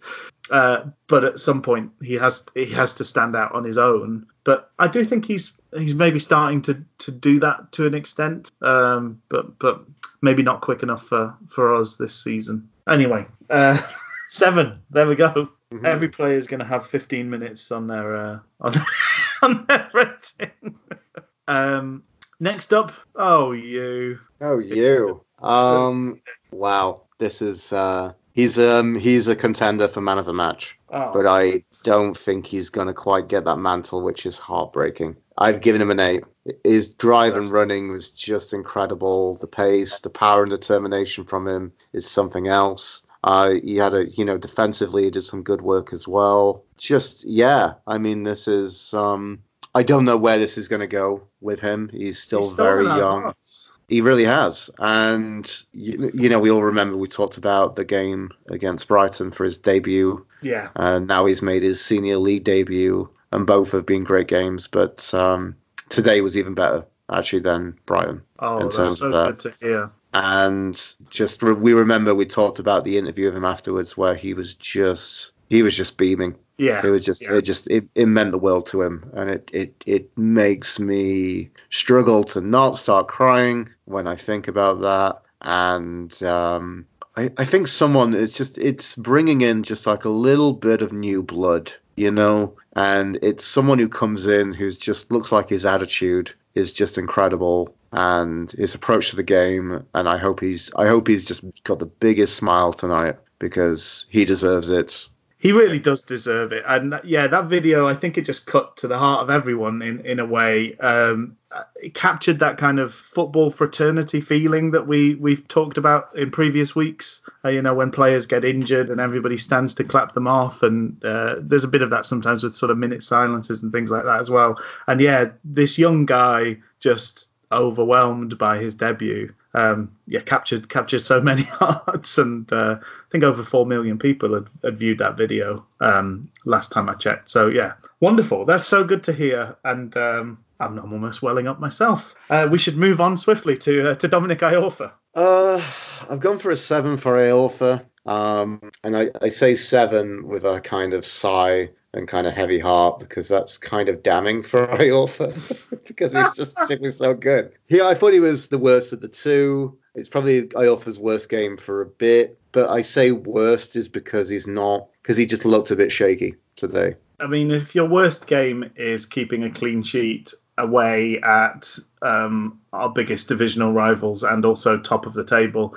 Uh, but at some point he has he has to stand out on his own. But I do think he's he's maybe starting to, to do that to an extent. Um, but but maybe not quick enough for, for us this season. Anyway, uh, seven. There we go. Mm-hmm. Every player is going to have 15 minutes on their uh, on, on their rating. um, next up, oh you. Oh you. Um. Wow. This is. Uh, he's um he's a contender for man of the match, oh. but I don't think he's going to quite get that mantle, which is heartbreaking. I've given him an eight. His drive and running was just incredible. The pace, the power and determination from him is something else. Uh, he had a, you know, defensively, he did some good work as well. Just, yeah, I mean, this is, um, I don't know where this is going to go with him. He's still, He's still very young. Hearts. He really has. And, you, you, know, we all remember we talked about the game against Brighton for his debut. Yeah. And now he's made his senior league debut, and both have been great games. But um, today was even better actually than Brighton oh, in terms so of that. Good to hear. And just re- we remember we talked about the interview of him afterwards where he was just he was just beaming. Yeah, it was just yeah. it just it, it meant the world to him, and it it it makes me struggle to not start crying when I think about that. And um, I I think someone it's just it's bringing in just like a little bit of new blood, you know, and it's someone who comes in who's just looks like his attitude is just incredible and his approach to the game. And I hope he's I hope he's just got the biggest smile tonight because he deserves it he really does deserve it. And yeah, that video, I think it just cut to the heart of everyone in, in a way. Um, it captured that kind of football fraternity feeling that we, we've talked about in previous weeks. Uh, you know, when players get injured and everybody stands to clap them off. And uh, there's a bit of that sometimes with sort of minute silences and things like that as well. And yeah, this young guy just overwhelmed by his debut um, yeah, captured captured so many hearts, and uh, I think over four million people had, had viewed that video um, last time I checked. So yeah, wonderful. That's so good to hear, and um, I'm, almost welling up myself. Uh, we should move on swiftly to uh, to Dominic Iorfa. Uh, I've gone for a seven for Iorfa, um, and I, I say seven with a kind of sigh and kind of heavy heart because that's kind of damning for Iorfa because he's just particularly so good. He, I thought he was the worst of the two. It's probably Iorfa's worst game for a bit, but I say worst is because he's not because he just looked a bit shaky today. I mean, if your worst game is keeping a clean sheet away at um, our biggest divisional rivals and also top of the table,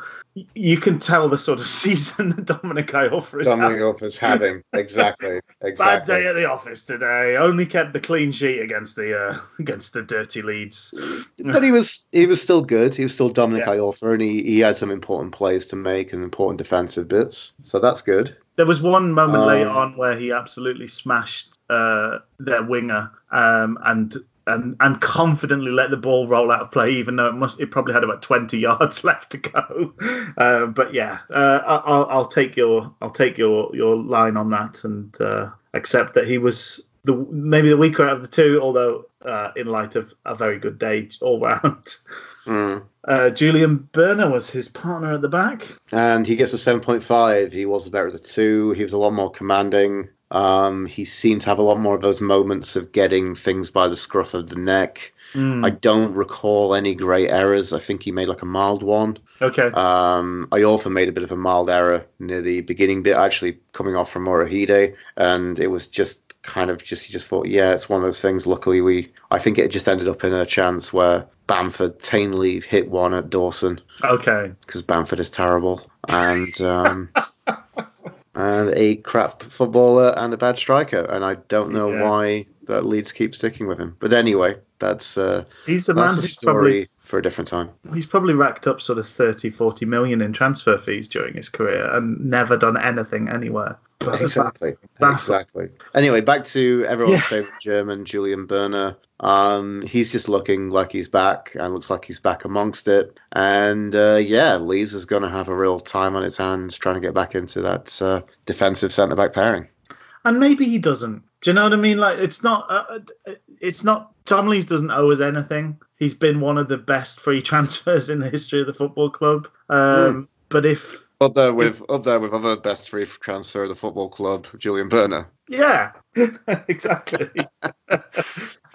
you can tell the sort of season that Dominic Iorfa is having. Dominic having. is having. Exactly. exactly. Bad day at the office today. Only kept the clean sheet against the uh, against the dirty Leeds. but he was he was still good. He was still Dominic yeah. Iorfa, and he, he had some important plays to make and important defensive bits. So that's good. There was one moment um, late on where he absolutely smashed uh, their winger um, and and and confidently let the ball roll out of play, even though it must it probably had about twenty yards left to go. Uh, but yeah, uh, I'll I'll take your I'll take your your line on that and uh, accept that he was the maybe the weaker out of the two, although uh, in light of a very good day all round. Mm. Julian Börner was his partner at the back, and he gets a seven point five. He was the better of the two. He was a lot more commanding. Um, he seemed to have a lot more of those moments of getting things by the scruff of the neck. Mm. I don't recall any great errors. I think he made like a mild one. Okay. Um, I also made a bit of a mild error near the beginning bit, actually coming off from Moreira, and it was just kind of just he just thought, yeah, it's one of those things. Luckily, we I think it just ended up in a chance where Bamford tamely hit one at Dawson. Okay. Because Bamford is terrible, and um, and a crap footballer and a bad striker, and I don't know yeah. why that Leeds keep sticking with him. But anyway, that's uh, he's the that's man a story probably, for a different time. He's probably racked up sort of 30, 40 million in transfer fees during his career and never done anything anywhere. Exactly. Exactly. Anyway, back to everyone's Yeah. favorite German, Julian Börner. Um, he's just looking like he's back and looks like he's back amongst it. And uh, yeah, Lees is going to have a real time on his hands trying to get back into that uh, defensive centre back pairing. and maybe he doesn't. Do you know what I mean? Like it's not. Uh, uh, it's not. Tom Lees doesn't owe us anything. He's been one of the best free transfers in the history of the football club. Um, But if Up there with up there with other best free transfer of the football club, Julian Börner. Yeah, exactly.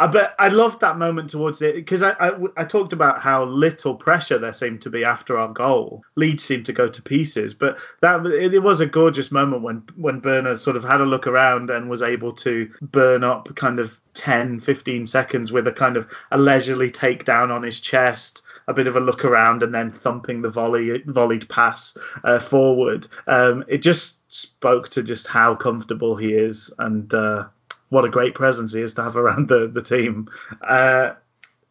I bet I loved that moment towards it because I, I I talked about how little pressure there seemed to be after our goal. Leeds seemed to go to pieces, but that it, it was a gorgeous moment when when Börner sort of had a look around and was able to burn up kind of 10, 15 seconds with a kind of a leisurely takedown on his chest. A bit of a look around and then thumping the volley volleyed pass uh, forward. Um, it just spoke to just how comfortable he is and uh, what a great presence he is to have around the the team. Uh,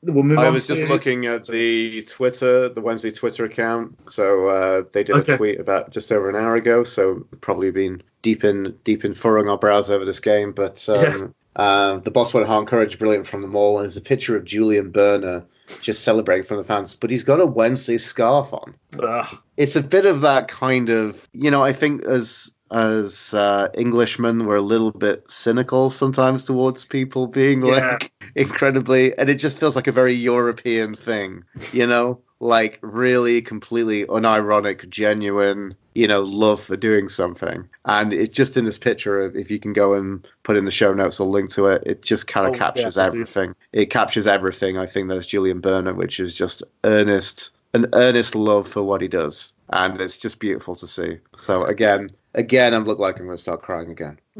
we'll move I was just to- looking at the Twitter, the Wednesday Twitter account. So uh, they did Okay. a tweet about just over an hour ago. So probably been deep in deep in furrowing our brows over this game. But um, uh, the boss went hard courage, brilliant from the mall. And there's a picture of Julian Börner just celebrating from the fans, but he's got a Wednesday scarf on. Ugh. It's a bit of that kind of, you know, I think as as uh, Englishmen, we're a little bit cynical sometimes towards people being Yeah. like incredibly, and it just feels like a very European thing, you know, like really completely unironic, genuine, you know, love for doing something. And it's just in this picture, of, if you can go and put in the show notes or link to it, it just kind of Oh, captures I'll everything. It captures everything. I think that's Julian Börner, which is just earnest, an earnest love for what he does, and it's just beautiful to see. So again, again, I look like I'm going to start crying again.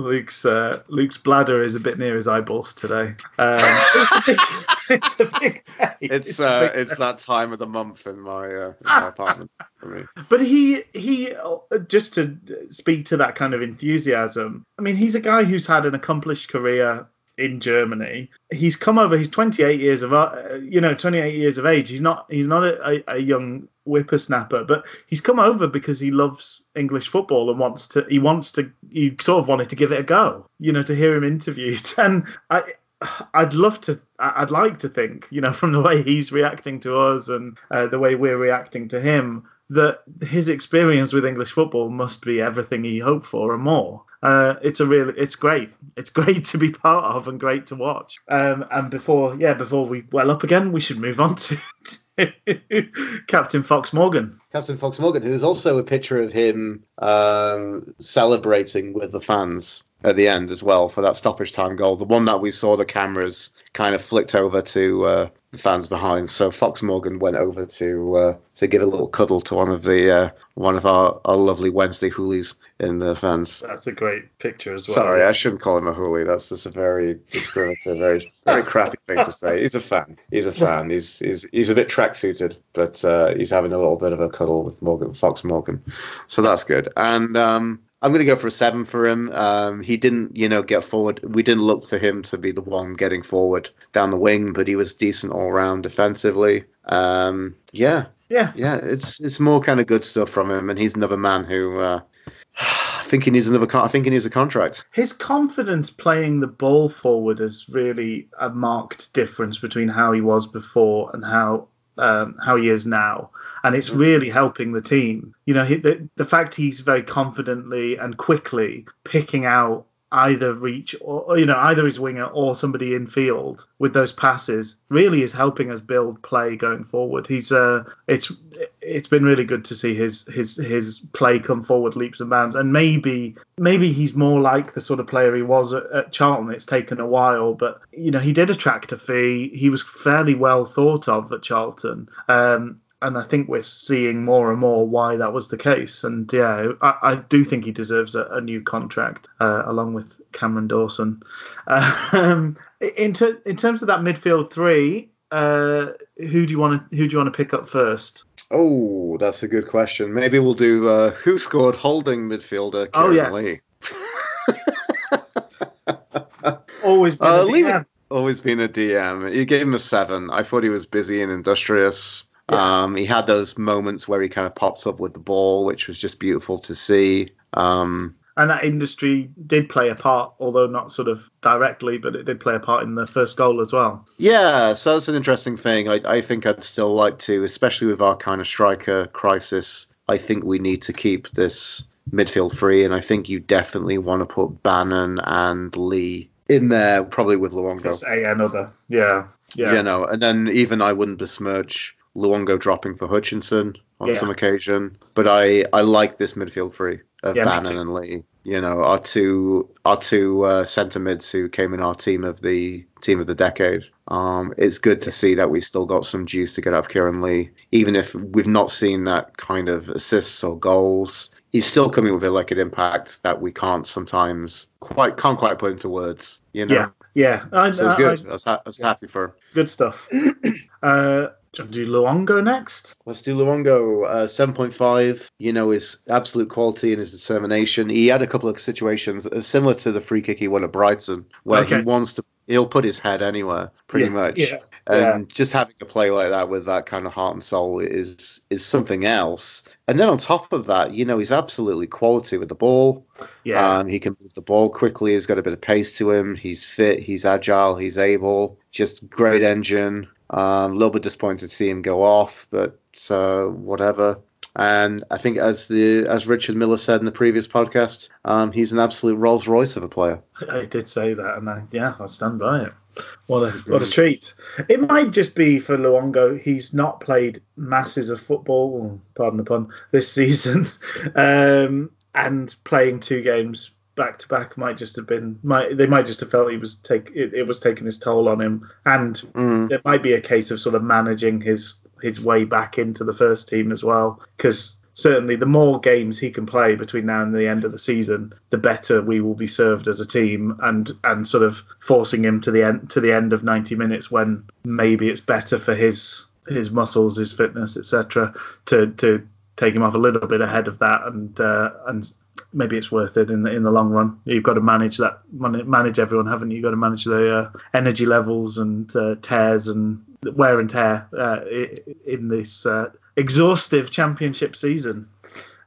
Luke's uh, Luke's bladder is a bit near his eyeballs today. Um, it's a big, it's a big day. It's a uh, big it's day. that time of the month in my uh, in my apartment for me. But he he uh, just to speak to that kind of enthusiasm. I mean, he's a guy who's had an accomplished career in Germany. He's come over. He's 28 years of uh, you know 28 years of age. He's not he's not a, a, a young whippersnapper, but he's come over because he loves English football and wants to. He wants to. He sort of wanted to give it a go. You know, to hear him interviewed, and I. I'd love to. I'd like to think, you know, from the way he's reacting to us and uh, the way we're reacting to him, that his experience with English football must be everything he hoped for and more. Uh, it's a real, it's great. It's great to be part of and great to watch. Um, and before, yeah, before we well up again, we should move on to, to Captain Fox Morgan. Captain Fox Morgan, who's also a picture of him um, celebrating with the fans at the end as well for that stoppage time goal. The one that we saw the cameras kind of flicked over to uh, the fans behind. So Fox Morgan went over to uh, to give a little cuddle to one of the uh, one of our, our lovely Wednesday hoolies in the fans. That's a great picture as well. Sorry, I shouldn't call him a hoolie. That's just a very discriminative, very very crappy thing to say. He's a fan. He's a fan. He's he's he's a bit track suited, but uh, he's having a little bit of a cuddle with Morgan Fox Morgan, so that's good. And um, I'm going to go for a seven for him. Um, he didn't, you know, get forward. We didn't look for him to be the one getting forward down the wing, but he was decent all round defensively. Um, yeah, Yeah, yeah, it's it's more kind of good stuff from him, and he's another man who. Uh, I think he needs another. Con- I think he needs a contract. his confidence playing the ball forward is really a marked difference between how he was before and how um, how he is now, and it's really helping the team. You know, he, the the fact he's very confidently and quickly picking out either reach or you know either his winger or somebody in field with those passes really is helping us build play going forward. He's uh it's it's been really good to see his his his play come forward leaps and bounds and maybe maybe he's more like the sort of player he was at, at Charlton. It's taken a while, but you know he did attract a fee. He was fairly well thought of at Charlton. Um, and I think we're seeing more and more why that was the case. And yeah, I, I do think he deserves a, a new contract uh, along with Cameron Dawson. Um, in ter- in terms of that midfield three, uh, who do you want to who do you want to pick up first? Oh, that's a good question. Maybe we'll do uh, WhoScored holding midfielder Oh, yes. Lee. Always been Uh, a DM. it. Always been a DM. You gave him a seven. I thought he was busy and industrious. Yeah. Um, he had those moments where he kind of popped up with the ball, which was just beautiful to see. Um, and that industry did play a part, although not sort of directly, but it did play a part in the first goal as well. Yeah, so that's an interesting thing. I, I think I'd still like to, especially with our kind of striker crisis. I think we need to keep this midfield free, and I think you definitely want to put Bannan and Lee in there, probably with Luongo. A another, yeah, yeah, You know, and then even I wouldn't besmirch Luongo dropping for Hutchinson on Yeah. some occasion, but I I like this midfield three of Yeah, Bannan and Lee. You know, our two our two uh, centre mids who came in our team of the team of the decade. Um, it's good to see that we still got some juice to get out of Kieran Lee, even if we've not seen that kind of assists or goals. He's still coming with a like an impact that we can't sometimes quite can't quite put into words. You know, yeah, yeah. I, so it's good. I- I, was, ha- I was happy for. him. good stuff. uh, do do Luongo next? Let's do Luongo. Uh, 7.5, you know, his absolute quality and his determination. He had a couple of situations uh, similar to the free kick he won at Brighton, where Okay. he wants to, he'll put his head anywhere, pretty Yeah, much. yeah, And just having a play like that with that kind of heart and soul is is something else. And then on top of that, you know, he's absolutely quality with the ball. Yeah, Um, he can move the ball quickly. He's got a bit of pace to him. He's fit. He's agile. He's able. Just great engine. Um, a little bit disappointed to see him go off, but uh, whatever. And I think, as the as Richard Miller said in the previous podcast, um, he's an absolute Rolls Royce of a player. I did say that, and I, yeah, I stand by it. What a what a treat! It might just be for Luongo. He's not played masses of football, pardon the pun, this season, um, and playing two games back to back might just have been. Might they might just have felt he was take it, it was taking his toll on him, and Mm. it might be a case of sort of managing his his way back into the first team as well because certainly the more games he can play between now and the end of the season the better we will be served as a team and and sort of forcing him to the end to the end of 90 minutes when maybe it's better for his his muscles his fitness etc to to take him off a little bit ahead of that and uh, and maybe it's worth it in the in the long run. You've got to manage that man- manage everyone, haven't you? You've got to manage the uh, energy levels and uh, tears and wear and tear uh, in this uh, exhaustive championship season.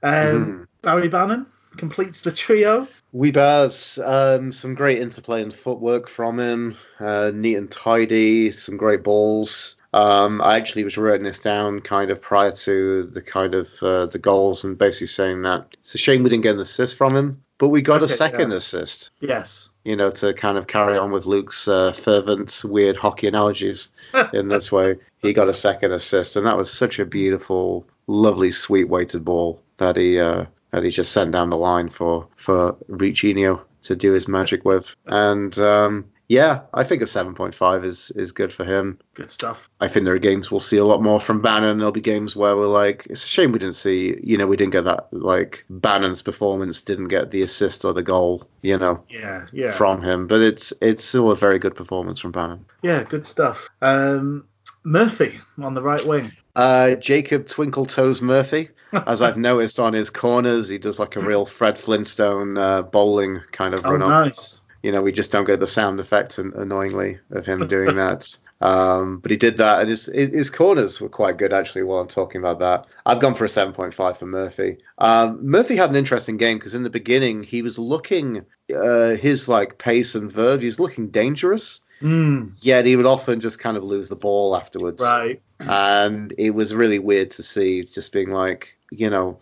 Um, Mhm. Barry Bannon completes the trio. Weebaz, um, some great interplay and footwork from him, uh, neat and tidy, some great balls. Um, I actually was writing this down kind of prior to the kind of uh, the goals and basically saying that it's a shame we didn't get an assist from him, but we got Okay, a second yeah. assist. Yes. You know, to kind of carry on with Luke's uh, fervent, weird hockey analogies in this way. He got a second assist, and that was such a beautiful, lovely, sweet weighted ball that he uh, that he just sent down the line for for Riccinio to do his magic with. And um, yeah, I think a seven point five is is good for him. Good stuff. I think there are games we'll see a lot more from Bannan. There'll be games where we're like, it's a shame we didn't see, you know, we didn't get that like Bannan's performance didn't get the assist or the goal, you know, Yeah. Yeah. from him. But it's it's still a very good performance from Bannan. yeah. Good stuff. Um, Murphy on the right wing. Uh, Jacob Twinkle Toes Murphy, as I've noticed on his corners, he does like a real Fred Flintstone uh, bowling kind of Oh, run up. nice. You know, we just don't get the sound effect, an- annoyingly, of him doing that. Um, but he did that, and his his his corners were quite good actually. While I'm talking about that, I've gone for a 7.5 for Murphy. Um, Murphy had an interesting game because in the beginning he was looking uh, his like pace and verve. He was looking dangerous, Mm, yet he would often just kind of lose the ball afterwards right. and it was really weird to see just being like you know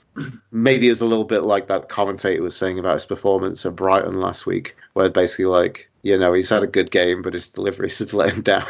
maybe it was a little bit like that commentator was saying about his performance at brighton last week where basically like you know he's had a good game but his deliveries have let him down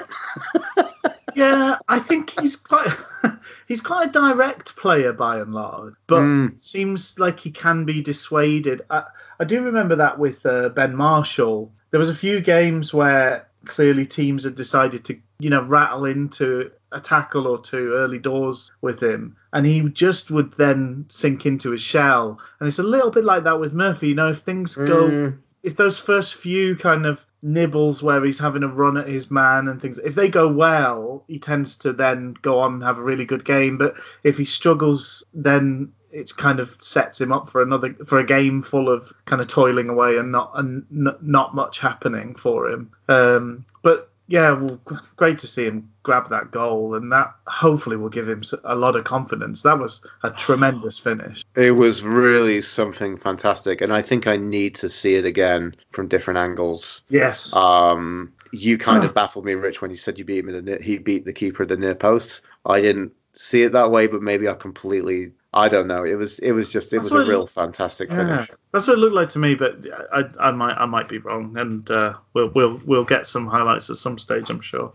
Yeah, I think he's quite he's quite a direct player by and large, but Mm. seems like he can be dissuaded. I, I do remember that with uh, Ben Marshall. There was a few games where clearly teams had decided to you know rattle into a tackle or two early doors with him, and he just would then sink into his shell. And it's a little bit like that with Murphy. You know, if things go Mm. if those first few kind of nibbles where he's having a run at his man and things, if they go well, he tends to then go on and have a really good game. But if he struggles, then it's kind of sets him up for another for a game full of kind of toiling away and not and n- not much happening for him. Um, but yeah, well, great to see him grab that goal, and that hopefully will give him a lot of confidence. That was a tremendous finish. It was really something fantastic, and I think I need to see it again from different angles. Yes. Um, you kind of baffled me, Rich, when you said you beat him in the he beat the keeper at the near post. I didn't see it that way, but maybe I completely I don't know. It was it was just it That's was a real fantastic yeah. finish. That's what it looked like to me, but I, I might I might be wrong, and uh, we'll we'll we'll get some highlights at some stage, I'm sure.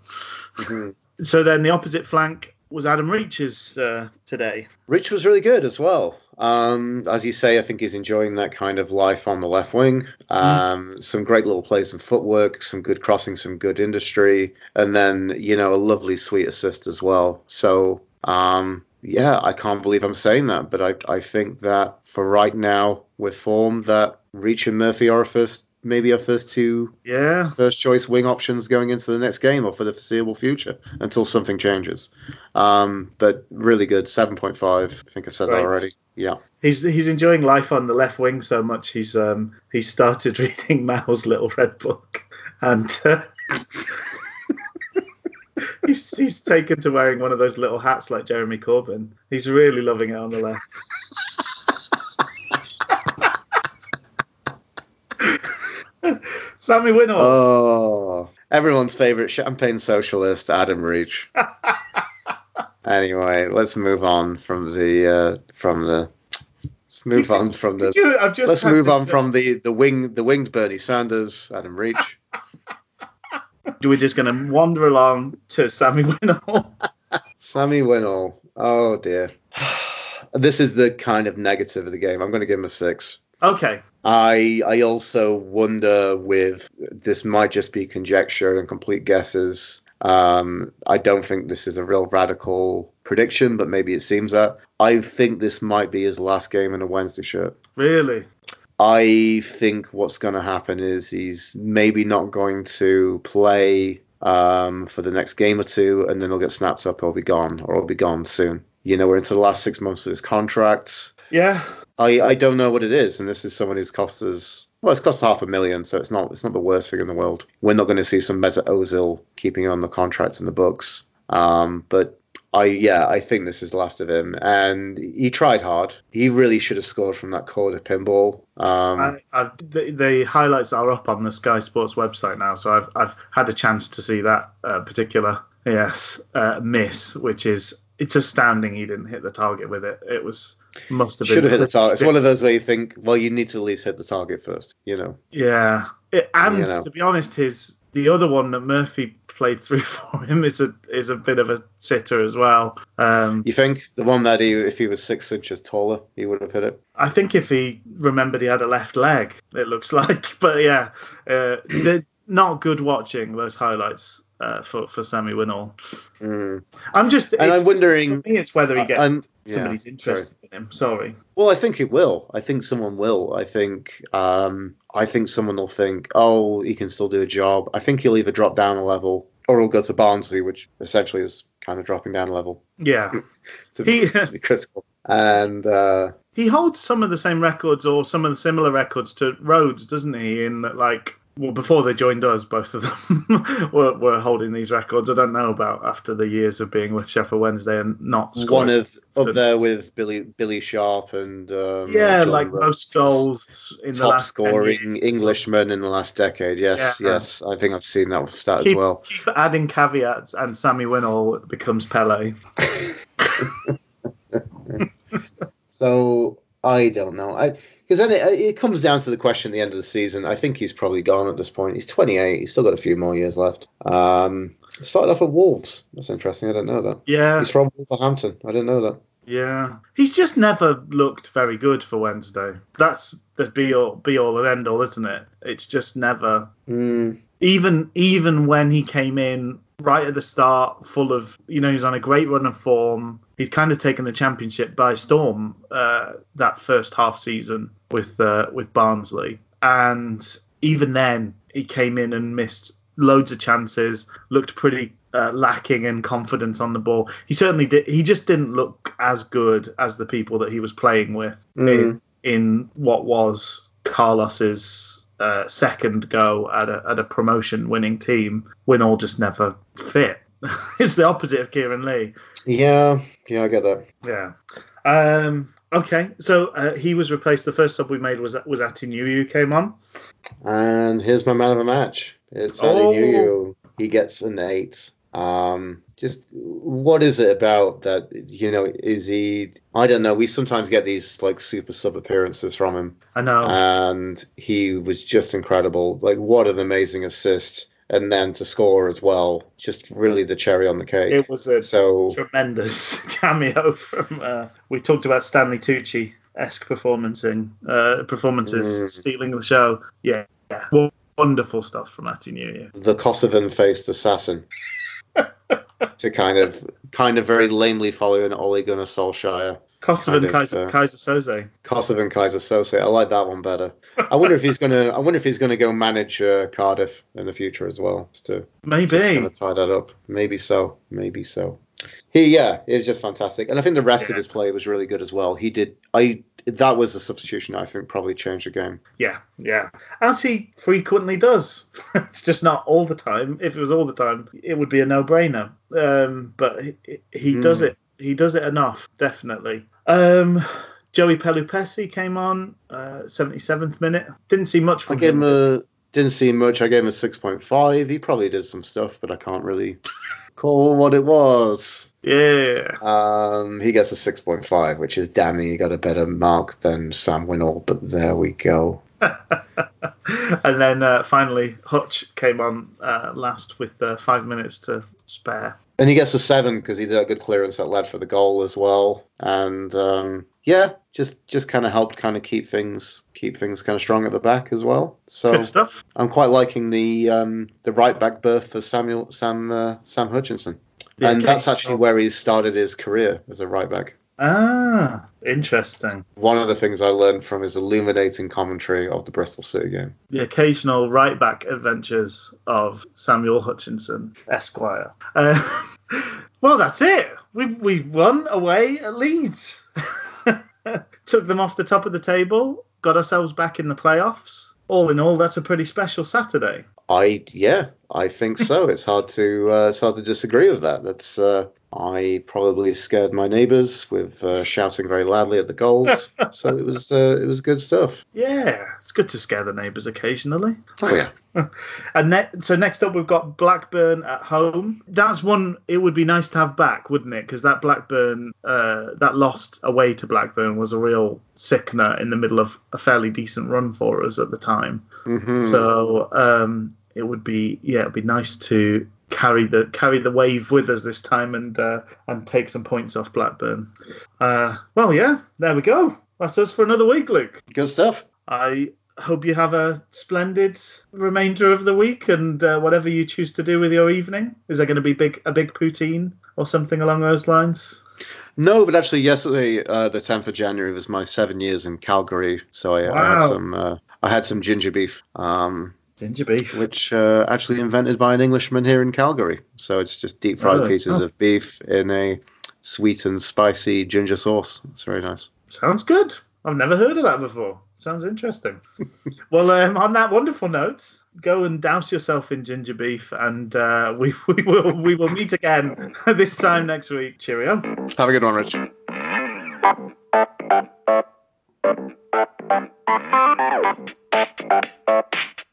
Mm-hmm. So then the opposite flank was Adam Reach's uh, today. Rich was really good as well. Um, as you say, I think he's enjoying that kind of life on the left wing. Mm-hmm. Um, mm. Some great little plays and footwork, some good crossing, some good industry, and then you know a lovely sweet assist as well. So um, yeah, I can't believe I'm saying that, but I I think that for right now with form that Reach and Murphy are first maybe our first two yeah first choice wing options going into the next game or for the foreseeable future until something changes. Um, but really good, seven point five. I think I've said right. that already. Yeah. He's he's enjoying life on the left wing so much. He's um he started reading Mao's Little Red Book, and uh, he's he's taken to wearing one of those little hats like Jeremy Corbyn. He's really loving it on the left. Sammy Winnall. Oh, everyone's favorite champagne socialist, Adam Reach. anyway, let's move on from the uh, from the. Let's move on from the. You, let's move on from the the wing the winged Bernie Sanders, Adam Reach. We're just going to wander along to Sammy Winnall. Sammy Winnall. Oh dear. This is the kind of negative of the game. I'm going to give him a six. Okay. I I also wonder with this might just be conjecture and complete guesses. Um, I don't think this is a real radical prediction, but maybe it seems that. I think this might be his last game in a Wednesday shirt. Really? I think what's going to happen is he's maybe not going to play um, for the next game or two, and then he'll get snapped up or be gone, or he'll be gone soon. You know, we're into the last six months of his contract. Yeah. I, I don't know what it is, and this is someone who's cost us well, it's cost half a million, so it's not it's not the worst thing in the world. We're not going to see some Mesut Ozil keeping on the contracts in the books. Um, but I yeah, I think this is the last of him, and he tried hard. He really should have scored from that corner pinball. Um, I, the, the, highlights are up on the Sky Sports website now, so I've I've had a chance to see that uh, particular yes uh, miss, which is it's astounding he didn't hit the target with it. It was must have been should have hit the target. It's one of those where you think, well, you need to at least hit the target first, you know. Yeah, it, and you know. to be honest, his the other one that Murphy played through for him is a is a bit of a sitter as well. Um, you think the one that he, if he was six inches taller, he would have hit it? I think if he remembered he had a left leg, it looks like. But yeah, uh, they're not good watching those highlights uh, for for Sammy Winnall. Mm. I'm just, and I'm wondering. For me, it's whether he gets I'm, somebody's yeah, interested sorry. in him. Sorry. Well, I think it will. I think someone will. I think. Um, I think someone will think, oh, he can still do a job. I think he'll either drop down a level or he'll go to Barnsley, which essentially is kind of dropping down a level. Yeah. to, he, to be critical. And uh, he holds some of the same records or some of the similar records to Rhodes, doesn't he? In that, like well, before they joined us, both of them were, were holding these records. I don't know about after the years of being with Sheffield Wednesday and not scoring. One of up there with Billy Billy Sharp and um, yeah, John like most goals in top scoring Englishman in the last decade. Yes, yeah. yes, I think I've seen that stat keep, as well. Keep adding caveats, and Sammy Winnall becomes Pele. so I don't know. I because then it, it, comes down to the question at the end of the season. I think he's probably gone at this point. He's 28. He's still got a few more years left. Um, started off at Wolves. That's interesting. I didn't know that. Yeah. He's from Wolverhampton. I didn't know that. Yeah. He's just never looked very good for Wednesday. That's the be all, be all and end all, isn't it? It's just never. Mm. Even even when he came in right at the start, full of you know he's on a great run of form. He's kind of taken the championship by storm uh, that first half season with uh, with Barnsley, and even then he came in and missed loads of chances, looked pretty uh, lacking in confidence on the ball. He certainly did. He just didn't look as good as the people that he was playing with mm. in in what was Carlos's uh, second go at a, at a promotion winning team, Winnall just never fit. it's the opposite of Kieran Lee. Yeah, yeah, I get that. Yeah. Um, okay, so uh, he was replaced. The first sub we made was was Atdhe Nuhiu came on. And here's my man of the match. It's Oh. Atdhe Nuhiu. He gets an eight. Um, just what is it about that? You know, is he? I don't know. We sometimes get these like super sub appearances from him, I know. and he was just incredible. Like, what an amazing assist, and then to score as well. Just really the cherry on the cake. it was a so tremendous cameo from. Uh, we talked about Stanley Tucci esque performancing uh, performances Mm. stealing the show. Yeah, wonderful stuff from Atdhe Nuhiu. the Kosovan faced assassin. to kind of, kind of very lamely follow an Ole Gunnar Solskjaer. Kosovan I think Keyser, so. Keyser Söze. Kosovan Keyser Söze. I like that one better. I wonder if he's gonna. I wonder if he's gonna go manage uh, Cardiff in the future as well. Just to Maybe. kind of tie that up. Maybe so. Maybe so. He yeah, it was just fantastic, and I think the rest of his play was really good as well. He did. I that was a substitution I think probably changed the game. Yeah, yeah. As he frequently does. it's just not all the time. If it was all the time, it would be a no-brainer. Um, but he, he Hmm. does it. He does it enough, definitely. Um, Joey Pelupessy came on, uh, 77th minute. Didn't see much from him him. a didn't see much. I gave him a six point five. He probably did some stuff, but I can't really call what it was. Yeah. Um, he gets a six point five, which is damning. He got a better mark than Sam Winnall, but there we go. and then uh, finally, Hutch came on uh, last with uh, five minutes to spare. And he gets a seven because he did a good clearance that led for the goal as well. And um, yeah, just just kind of helped kind of keep things keep things kind of strong at the back as well. So Good stuff. I'm quite liking the um, the right back berth for Samuel Sam uh, Sam Hutchinson. Yeah, and that's actually where he started his career as a right back. Ah, interesting. One of the things I learned from his illuminating commentary of the Bristol City game. the occasional right back adventures of Samuel Hutchinson, Esquire. Uh, well, that's it. We we won away at Leeds. Took them off the top of the table, got ourselves back in the playoffs. All in all, that's a pretty special Saturday. I yeah, I think so. it's hard to uh, it's hard to disagree with that. That's uh, I probably scared my neighbours with uh, shouting very loudly at the goals. so it was uh, it was good stuff. Yeah, it's good to scare the neighbours occasionally. Oh yeah, And ne- so next up, we've got Blackburn at home. That's one it would be nice to have back, wouldn't it? Because that Blackburn, uh, that lost away to Blackburn was a real sickener in the middle of a fairly decent run for us at the time. Mhm. So um, it would be yeah, it'd be nice to carry the carry the wave with us this time and uh, and take some points off Blackburn. Uh, well, yeah, there we go. That's us for another week, Luke. good stuff. I hope you have a splendid remainder of the week and uh, whatever you choose to do with your evening. Is there going to be big a big poutine or something along those lines? No, but actually yesterday, uh, the 10th of January was my seven years in Calgary. So I, I had some uh, I had some ginger beef. Um, Ginger beef. which uh, actually invented by an Englishman here in Calgary. So it's just deep fried Really? pieces Oh. of beef in a sweet and spicy ginger sauce. It's very nice. Sounds good. I've never heard of that before. Sounds interesting. well, um, on that wonderful note, go and douse yourself in ginger beef, and uh, we, we will we will meet again this time next week. Cheerio. Have a good one, Rich.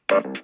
Thank